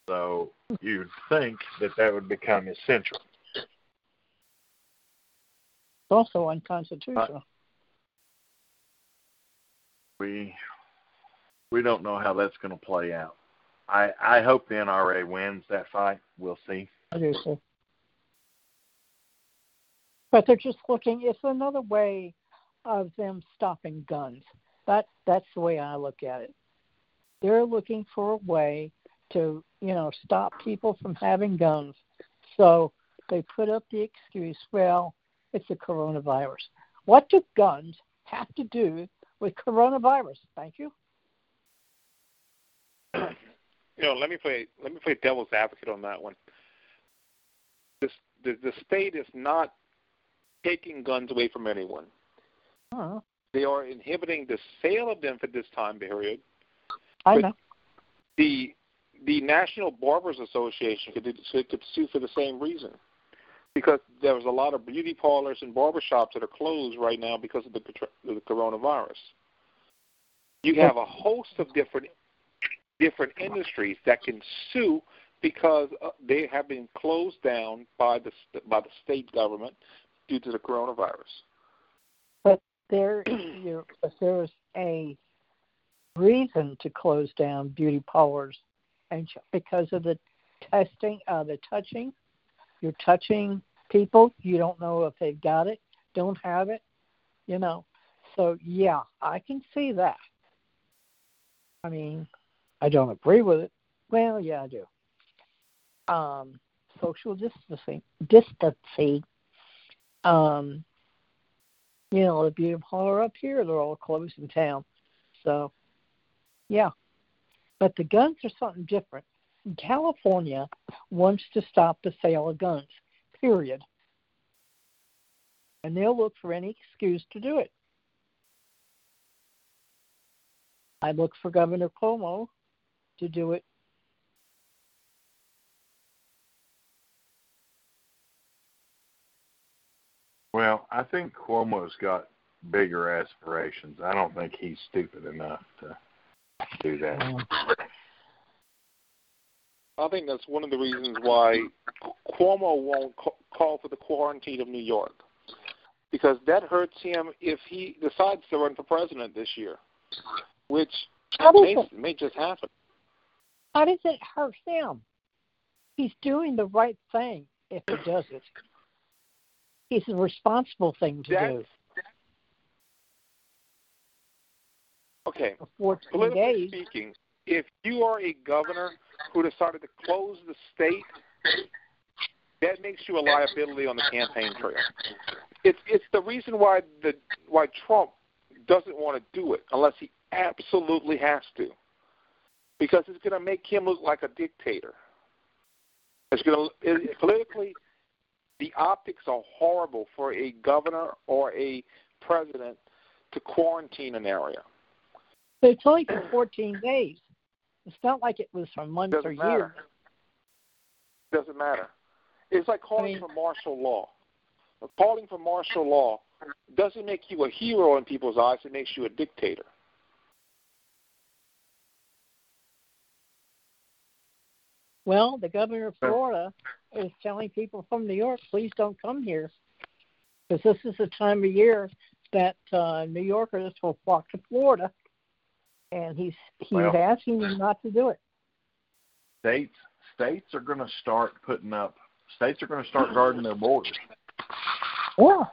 So you'd think that that would become essential. It's also unconstitutional. We we don't know how that's going to play out. I I hope the NRA wins that fight. We'll see. I do too. But they're just looking. It's another way of them stopping guns. That that's the way I look at it. They're looking for a way to you know stop people from having guns. So they put up the excuse, well, it's the coronavirus. What do guns have to do with coronavirus? Thank you. You know, let me play let me play devil's advocate on that one. This, the the state is not taking guns away from anyone. Uh-huh. They are inhibiting the sale of them for this time period. I know. The the National Barbers Association could, could sue for the same reason, because there was a lot of beauty parlors and barber shops that are closed right now because of the, the coronavirus. You have a host of different different industries that can sue because uh, they have been closed down by the by the state government due to the coronavirus. But there, you if there's a reason to close down beauty parlors, and because of the testing, uh, the touching, you're touching people. You don't know if they've got it, don't have it, you know. So yeah, I can see that. I mean, I don't agree with it. Well, yeah, I do. Um, social distancing, distancing. Um, you know, the beauty parlor up here, they're all closed in town. So, yeah. But the guns are something different. California wants to stop the sale of guns, period. And they'll look for any excuse to do it. I look for Governor Cuomo to do it. Well, I think Cuomo's got bigger aspirations. I don't think he's stupid enough to do that. Um, I think that's one of the reasons why Cuomo won't call for the quarantine of New York because that hurts him if he decides to run for president this year, which may, may just happen. How does it hurt him? He's doing the right thing if he does it. It's a responsible thing to That's, do. Okay. For 14 Politically days. speaking, if you are a governor who decided to close the state, that makes you a liability on the campaign trail. It's it's the reason why the why Trump doesn't want to do it unless he absolutely has to, because it's going to make him look like a dictator. It's going to it, politically, the optics are horrible for a governor or a president to quarantine an area. It's only for 14 days. It's not like it was for months Doesn't or matter. years. Doesn't matter. It's like calling I mean- for martial law. Calling for martial law doesn't make you a hero in people's eyes. It makes you a dictator. Well, the governor of Florida is telling people from New York, please don't come here, because this is the time of year that uh, New Yorkers will flock to Florida, and he's he's Well- asking them not to do it. States states are going to start putting up. States are going to start guarding their borders, Yeah,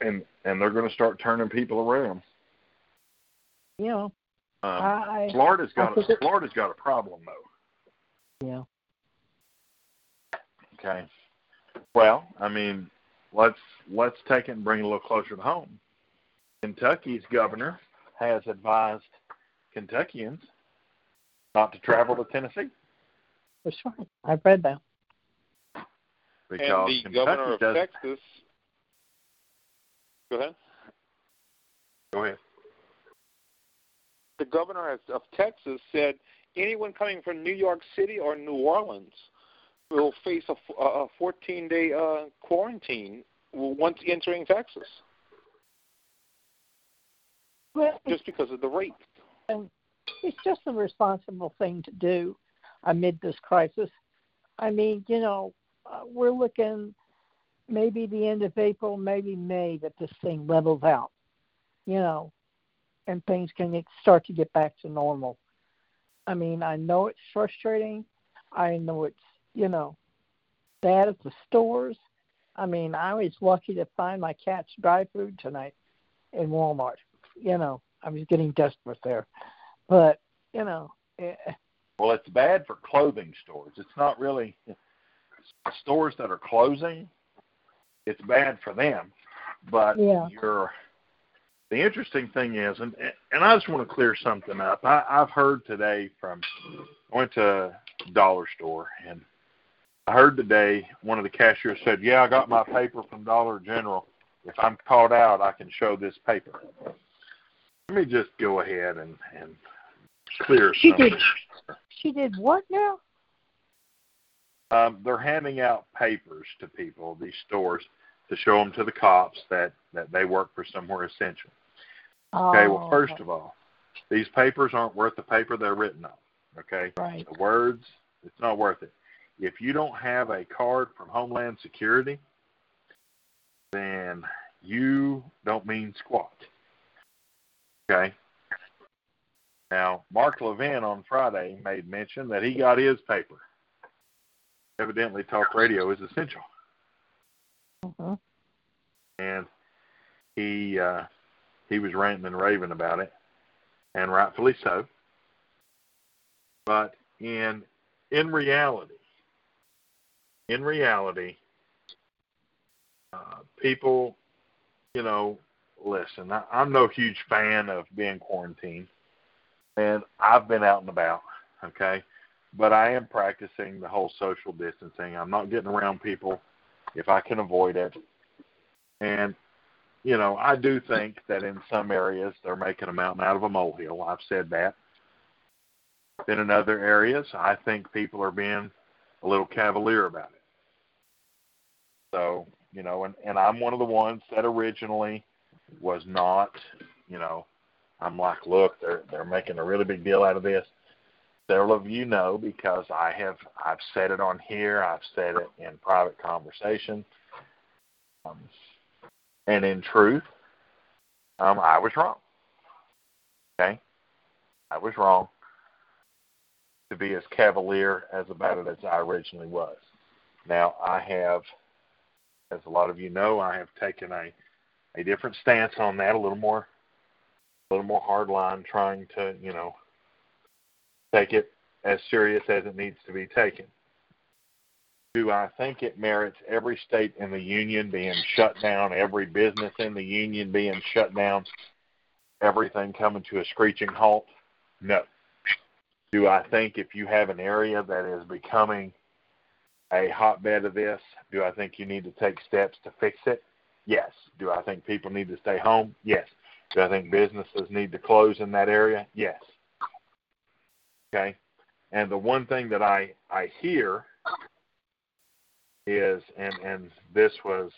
and and they're going to start turning people around. you know, Um, I Florida's got I a, Florida's got a problem though. yeah. Okay. Well, I mean, let's let's take it and bring it a little closer to home. Kentucky's governor has advised Kentuckians not to travel to Tennessee That's right. I've read that. because and the Kentucky governor of does. Texas. Go ahead. Go ahead. The governor of- of Texas said anyone coming from New York City or New Orleans will face a 14-day uh, quarantine once entering Texas, Well, just because of the rate. It's just a responsible thing to do amid this crisis. I mean, you know, uh, we're looking maybe the end of April, maybe May that this thing levels out, you know, and things can get, start to get back to normal. I mean, I know it's frustrating. I know it's, you know, bad at the stores. I mean, I was lucky to find my cat's dry food tonight in Walmart. You know, I was getting desperate there. But, you know, eh, Well, it's bad for clothing stores. It's not really stores that are closing. It's bad for them, but Yeah. you're. The interesting thing is, and and I just want to clear something up. I, I've heard today from. I went to a dollar store and I heard today one of the cashiers said, "Yeah, I got my paper from Dollar General. If I'm caught out, I can show this paper." Let me just go ahead and and clear She something. did. She did what now? um, they're handing out papers to people, these stores, to show them to the cops that that they work for somewhere essential. Okay, well, Oh, first of all, these papers aren't worth the paper they're written on. Okay, right. the words, it's not worth it. If you don't have a card from Homeland Security, then you don't mean squat. Okay. Now, Mark Levin on Friday made mention that he got his paper. Evidently, talk radio is essential, Mhm. and he uh, he was ranting and raving about it, and rightfully so. But in in reality, in reality, uh, people, you know, listen. I, I'm no huge fan of being quarantined, and I've been out and about. Okay, but I am practicing the whole social distancing. I'm not getting around people if I can avoid it. And you know, I do think that in some areas they're making a mountain out of a molehill. I've said that. Then in other areas, I think people are being a little cavalier about it. So, you know, and, and I'm one of the ones that originally was not, you know, I'm like, look, they're they're making a really big deal out of this. Several of you know because I have I've said it on here, I've said it in private conversation. Um, and in truth, um, I was wrong. Okay? I was wrong to be as cavalier as about it as I originally was. Now, I have, as a lot of you know, I have taken a, a different stance on that, a little more, a little more hard line, trying to, you know, take it as serious as it needs to be taken. Do I think it merits every state in the union being shut down, every business in the union being shut down, everything coming to a screeching halt? No. Do I think if you have an area that is becoming a hotbed of this, do I think you need to take steps to fix it? Yes. Do I think people need to stay home? Yes. Do I think businesses need to close in that area? Yes. Okay. And the one thing that I I hear is and and this was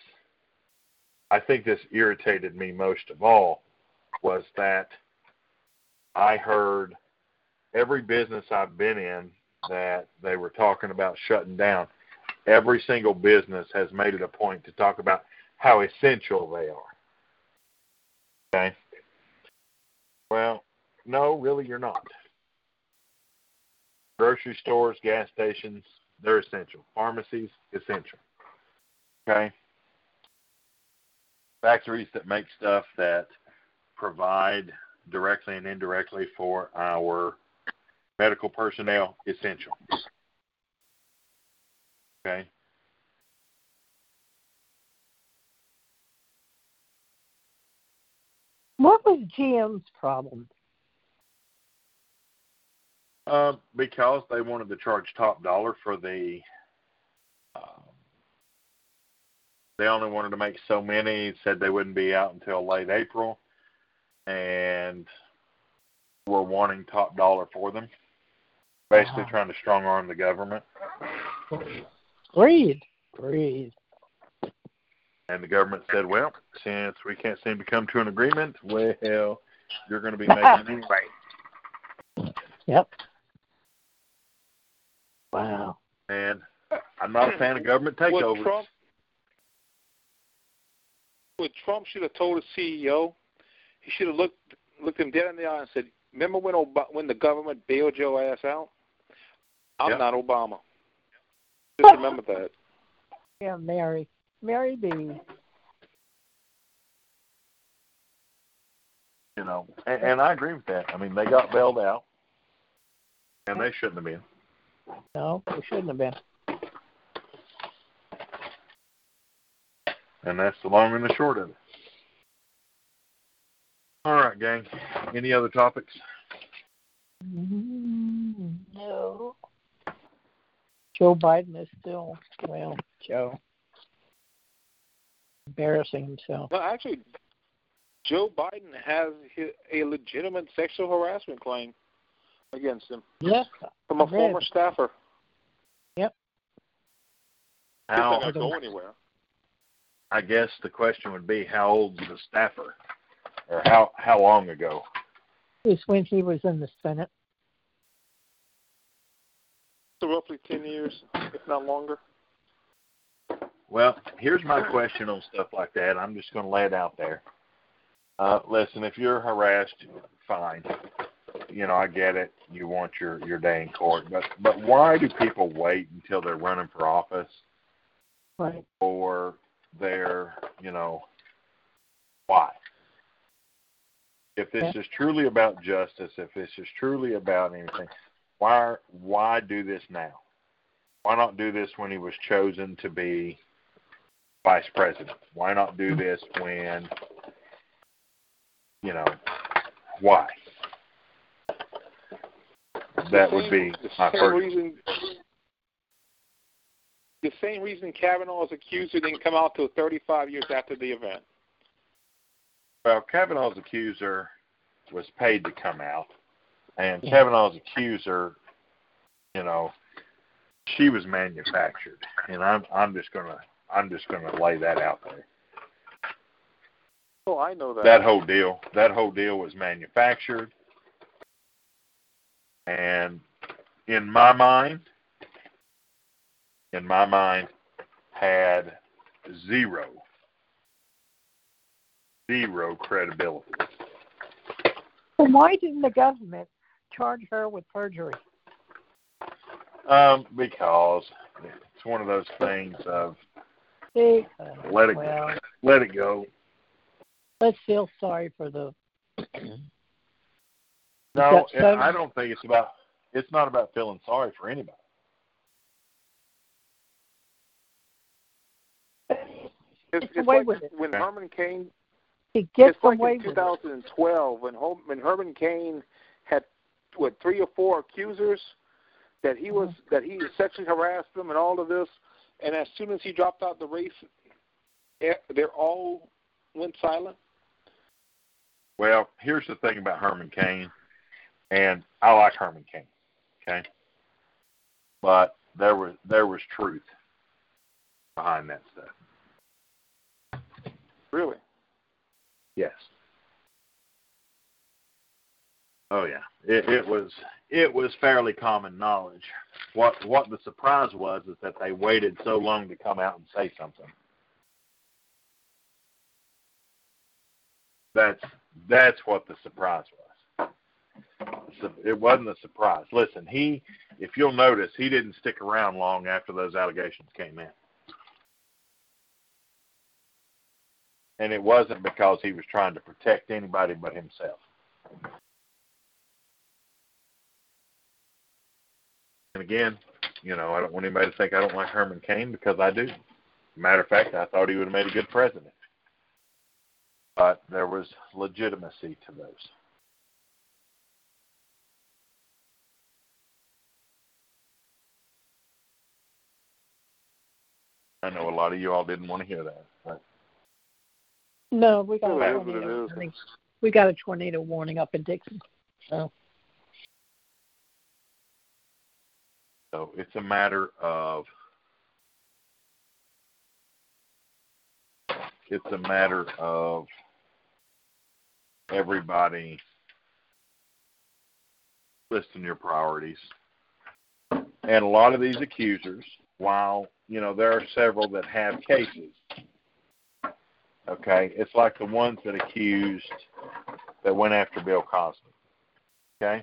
I think this irritated me most of all was that I heard every business I've been in that they were talking about shutting down, every single business has made it a point to talk about how essential they are. Okay? Well, no, really, you're not. Grocery stores, gas stations, they're essential. Pharmacies, essential. Okay? Factories that make stuff that provide directly and indirectly for our medical personnel, essential. Okay? What was GM's problem? Um, because they wanted to charge top dollar for the. Um, they only wanted to make so many. Said they wouldn't be out until late April, and were wanting top dollar for them. Basically, uh-huh. trying to strong arm the government. Greed, greed. And the government said, "Well, since we can't seem to come to an agreement, well, you're going to be making it anyway." Yep. Wow. And I'm not a fan of government takeovers. What Trump, what Trump should have told the CEO, he should have looked looked him dead in the eye and said, "Remember when Ob- when the government bailed your ass out? I'm yep. not Obama. Just remember that." Yeah, Mary, Mary B. You know, and, and I agree with that. I mean, they got bailed out, and they shouldn't have been. No, they shouldn't have been. And that's the long and the short of it. All right, gang. Any other topics? Mm, no. Joe Biden is still, well, Joe, embarrassing himself. Well, actually, Joe Biden has a legitimate sexual harassment claim against him. Yes. From a former staffer. Yep. How not go anywhere. I guess the question would be how old's the staffer? Or how how long ago? It was when he was in the Senate. So roughly ten years, if not longer. Well, here's my question on stuff like that. I'm just going to lay it out there. Uh, listen, if you're harassed, fine you know, I get it. You want your your day in court, but but why do people wait until they're running for office? Right. Or they're, you know, why? If this is truly about justice, if this is truly about anything, why why do this now? Why not do this when he was chosen to be vice president? Why not do this when you know why? that same, would be my first. Reason, the same reason Kavanaugh's accuser didn't come out till 35 years after the event. Well, Kavanaugh's accuser was paid to come out, and yeah. Kavanaugh's accuser, you know, she was manufactured, and I'm I'm just gonna I'm just gonna lay that out there. Oh, I know that. That whole deal, that whole deal was manufactured. And in my mind, in my mind, had zero, zero credibility. Well, why didn't the government charge her with perjury? Um, because it's one of those things of Because, let it well, let it go. let's feel sorry for the. No, That's I don't think it's about. It's not about feeling sorry for anybody. It's, it's away like with it. when Okay. Herman Cain He gets it's like away in with it. 2012 when Hol- when Herman Cain had what three or four accusers that he was Mm-hmm. that he sexually harassed them and all of this, and as soon as he dropped out the race, they're all went silent. Well, here's the thing about Herman Cain, and I like Herman Cain, okay, but there was there was truth behind that stuff. Really? Yes. Oh yeah, it, it was it was fairly common knowledge. What what the surprise was is that they waited so long to come out and say something. That's that's what the surprise was. It wasn't a surprise. Listen, he if you'll notice, he didn't stick around long after those allegations came in. And it wasn't because he was trying to protect anybody but himself. Again, you know, I don't want anybody to think I don't like Herman Cain because I do. Matter of fact, I thought he would have made a good president. But there was legitimacy to those. I know a lot of you all didn't want to hear that. But No, we got Well, a it is what it tornado warning. We got a tornado warning up in Dixon. So So it's a matter of it's a matter of everybody listing your priorities. And a lot of these accusers, while you know there are several that have cases, okay, it's like the ones that accused that went after Bill Cosby. Okay,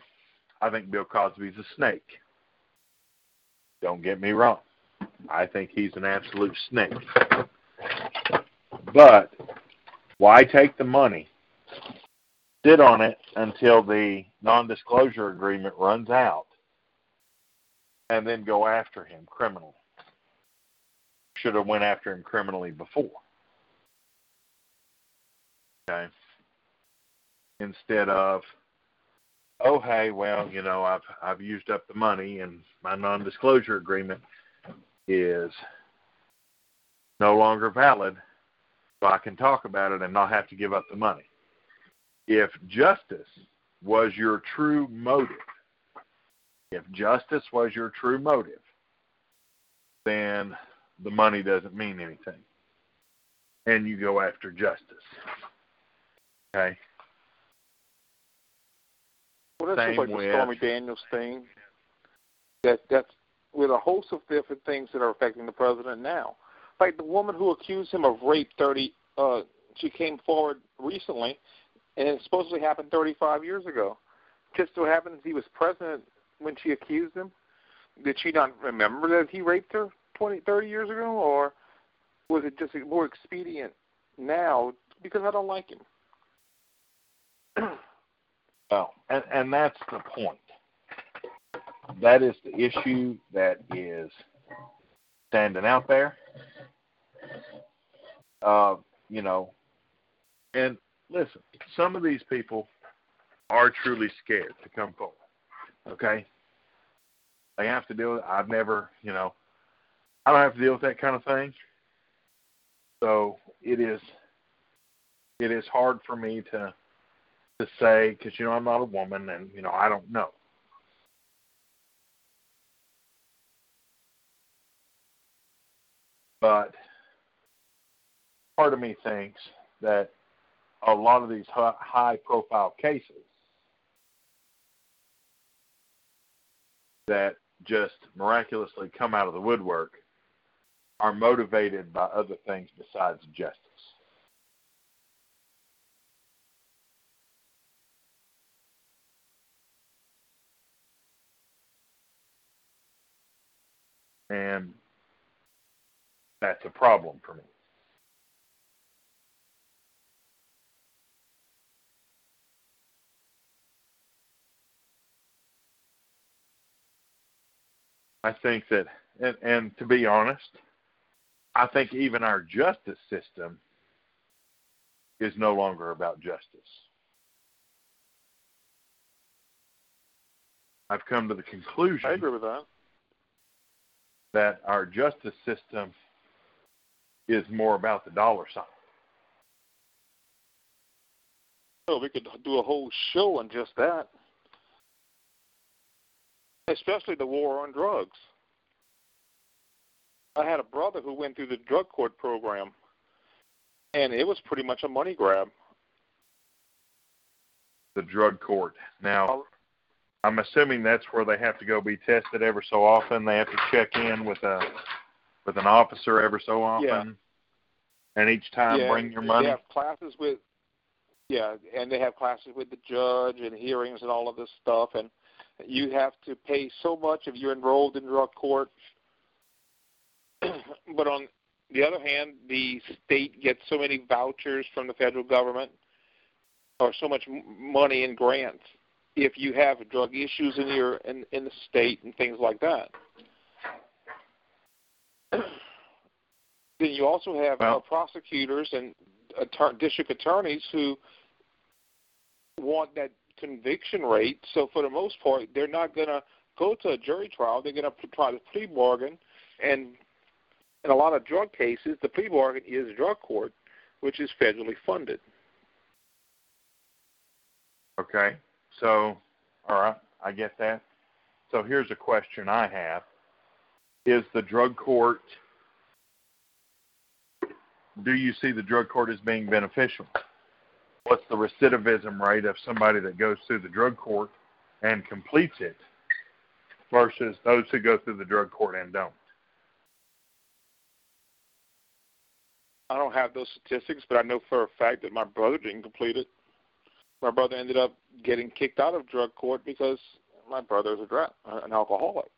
I think Bill Cosby's a snake. Don't get me wrong. I think he's an absolute snake. But why take the money, sit on it until the non-disclosure agreement runs out, and then go after him criminally? Should have went after him criminally before. Okay. Instead of oh hey, well, you know, I've I've used up the money and my non disclosure agreement is no longer valid, so I can talk about it and not have to give up the money. If justice was your true motive, if justice was your true motive, then the money doesn't mean anything. And you go after justice. Okay? Well, that's Same just like the Stormy Daniels thing. That that's with a host of different things that are affecting the president now. Like the woman who accused him of rape, thirty. Uh, she came forward recently, and it supposedly happened 35 years ago. Just so happens he was president when she accused him. Did she not remember that he raped her 20, 30 years ago, or was it just more expedient now because I don't like him? Well, and, and that's the point. That is the issue that is standing out there. Uh, you know, and listen, some of these people are truly scared to come forward. Okay? They have to deal with I've never, you know, I don't have to deal with that kind of thing. So it is it is hard for me to to say because you know I'm not a woman and you know I don't know. But part of me thinks that a lot of these high profile cases that just miraculously come out of the woodwork are motivated by other things besides justice. And that's a problem for me. I think that, and, and to be honest, I think even our justice system is no longer about justice. I've come to the conclusion. I agree with that. That our justice system is more about the dollar sign. Well, we could do a whole show on just that especially the war on drugs. I had a brother who went through the drug court program, and it was pretty much a money grab. The drug court. Now, I'm assuming that's where they have to go be tested ever so often. They have to check in with a with an officer ever so often. Yeah. And each time yeah, bring your money. They have classes with yeah, and they have classes with the judge and hearings and all of this stuff and you have to pay so much if you're enrolled in drug court. but on the other hand, the state gets so many vouchers from the federal government or so much money in grants if you have drug issues in your in, in the state and things like that. then you also have well, uh, prosecutors and attor- district attorneys who want that conviction rate. So for the most part, they're not going to go to a jury trial. They're going to try to plea bargain, and in a lot of drug cases, the plea bargain is drug court, which is federally funded. Okay, so all right, I get that. So here's a question I have: Is the drug court? Do you see the drug court as being beneficial? what's the recidivism rate of somebody that goes through the drug court and completes it versus those who go through the drug court and don't? I don't have those statistics, but I know for a fact that my brother didn't complete it. My brother ended up getting kicked out of drug court because my brother is a dra- an alcoholic,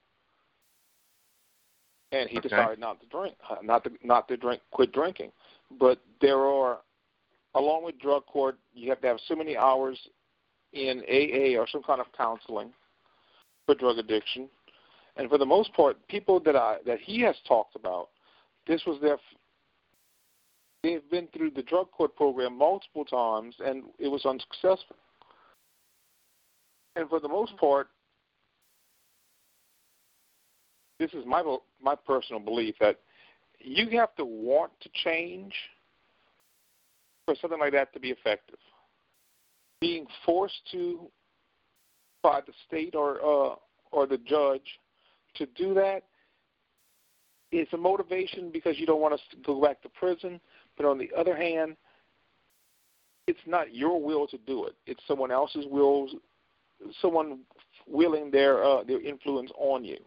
and he okay. decided not to drink, uh, not to not to drink, quit drinking. But there are along with drug court, you have to have so many hours in AA or some kind of counseling for drug addiction. And for the most part, people that I that he has talked about, this was their they've been through the drug court program multiple times and it was unsuccessful. And for the most part, this is my my personal belief that you have to want to change for something like that to be effective. Being forced to by the state or uh, or the judge to do that is a motivation because you don't want to go back to prison. But on the other hand, it's not your will to do it. It's someone else's will, someone willing their uh, their influence on you.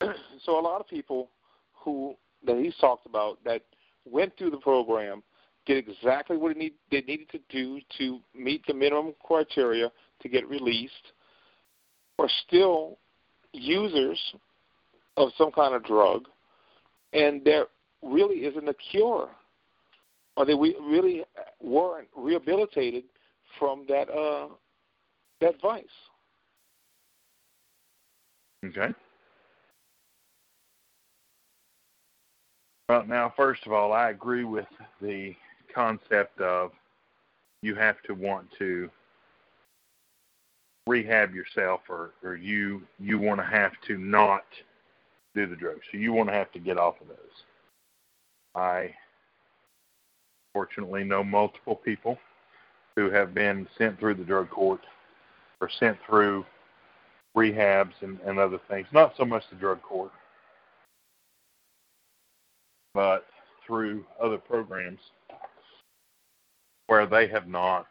so a lot of people who that he's talked about that went through the program, did exactly what need, they needed to do to meet the minimum criteria to get released, are still users of some kind of drug, and there really isn't a cure, or they we really weren't rehabilitated from that uh, that vice. Okay. Well, now, first of all, I agree with the concept of you have to want to rehab yourself or, or you you want to have to not do the drugs. So you want to have to get off of those. I fortunately know multiple people who have been sent through the drug court or sent through rehabs and, and other things. Not so much the drug court, but through other programs where they have not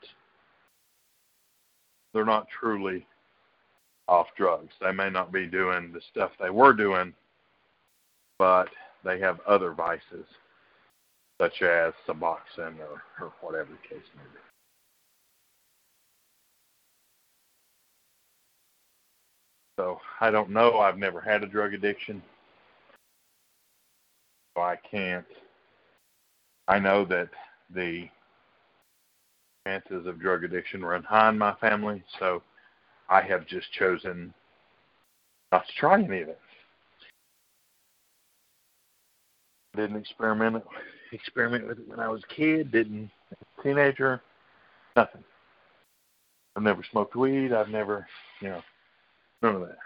they're not truly off drugs. They may not be doing the stuff they were doing, but they have other vices, such as Suboxone or, or whatever the case may be. So I don't know. I've never had a drug addiction. So I can't. I know that the chances of drug addiction run high in my family, so I have just chosen not to try any of it. Didn't experiment experiment with it when I was a kid. Didn't teenager. Nothing. I've never smoked weed. I've never, you know, none of that.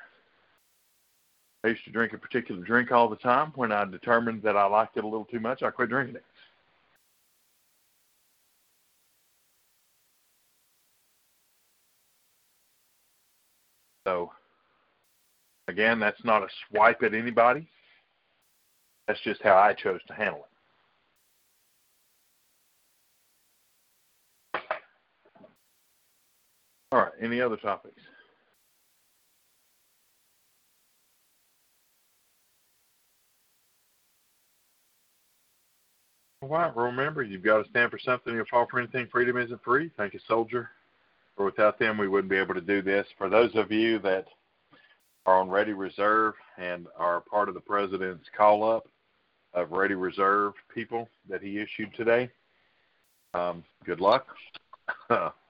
I used to drink a particular drink all the time. When I determined that I liked it a little too much, I quit drinking it. So, again, that's not a swipe at anybody. That's just how I chose to handle it. All right, any other topics? All right, remember, you've got to stand for something. You'll fall for anything. Freedom isn't free. Thank you, soldier. For without them, we wouldn't be able to do this. For those of you that are on Ready Reserve and are part of the president's call up of Ready Reserve people that he issued today, um, good luck.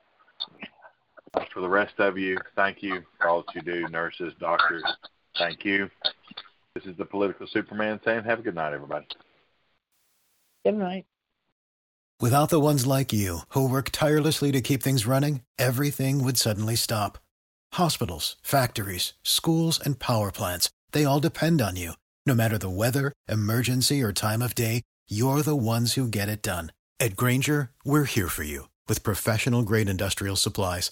for the rest of you, thank you for all that you do, nurses, doctors. Thank you. This is the political Superman saying, have a good night, everybody. Good night. Without the ones like you, who work tirelessly to keep things running, everything would suddenly stop. Hospitals, factories, schools, and power plants, they all depend on you. No matter the weather, emergency, or time of day, you're the ones who get it done. At Grainger, we're here for you with professional grade industrial supplies.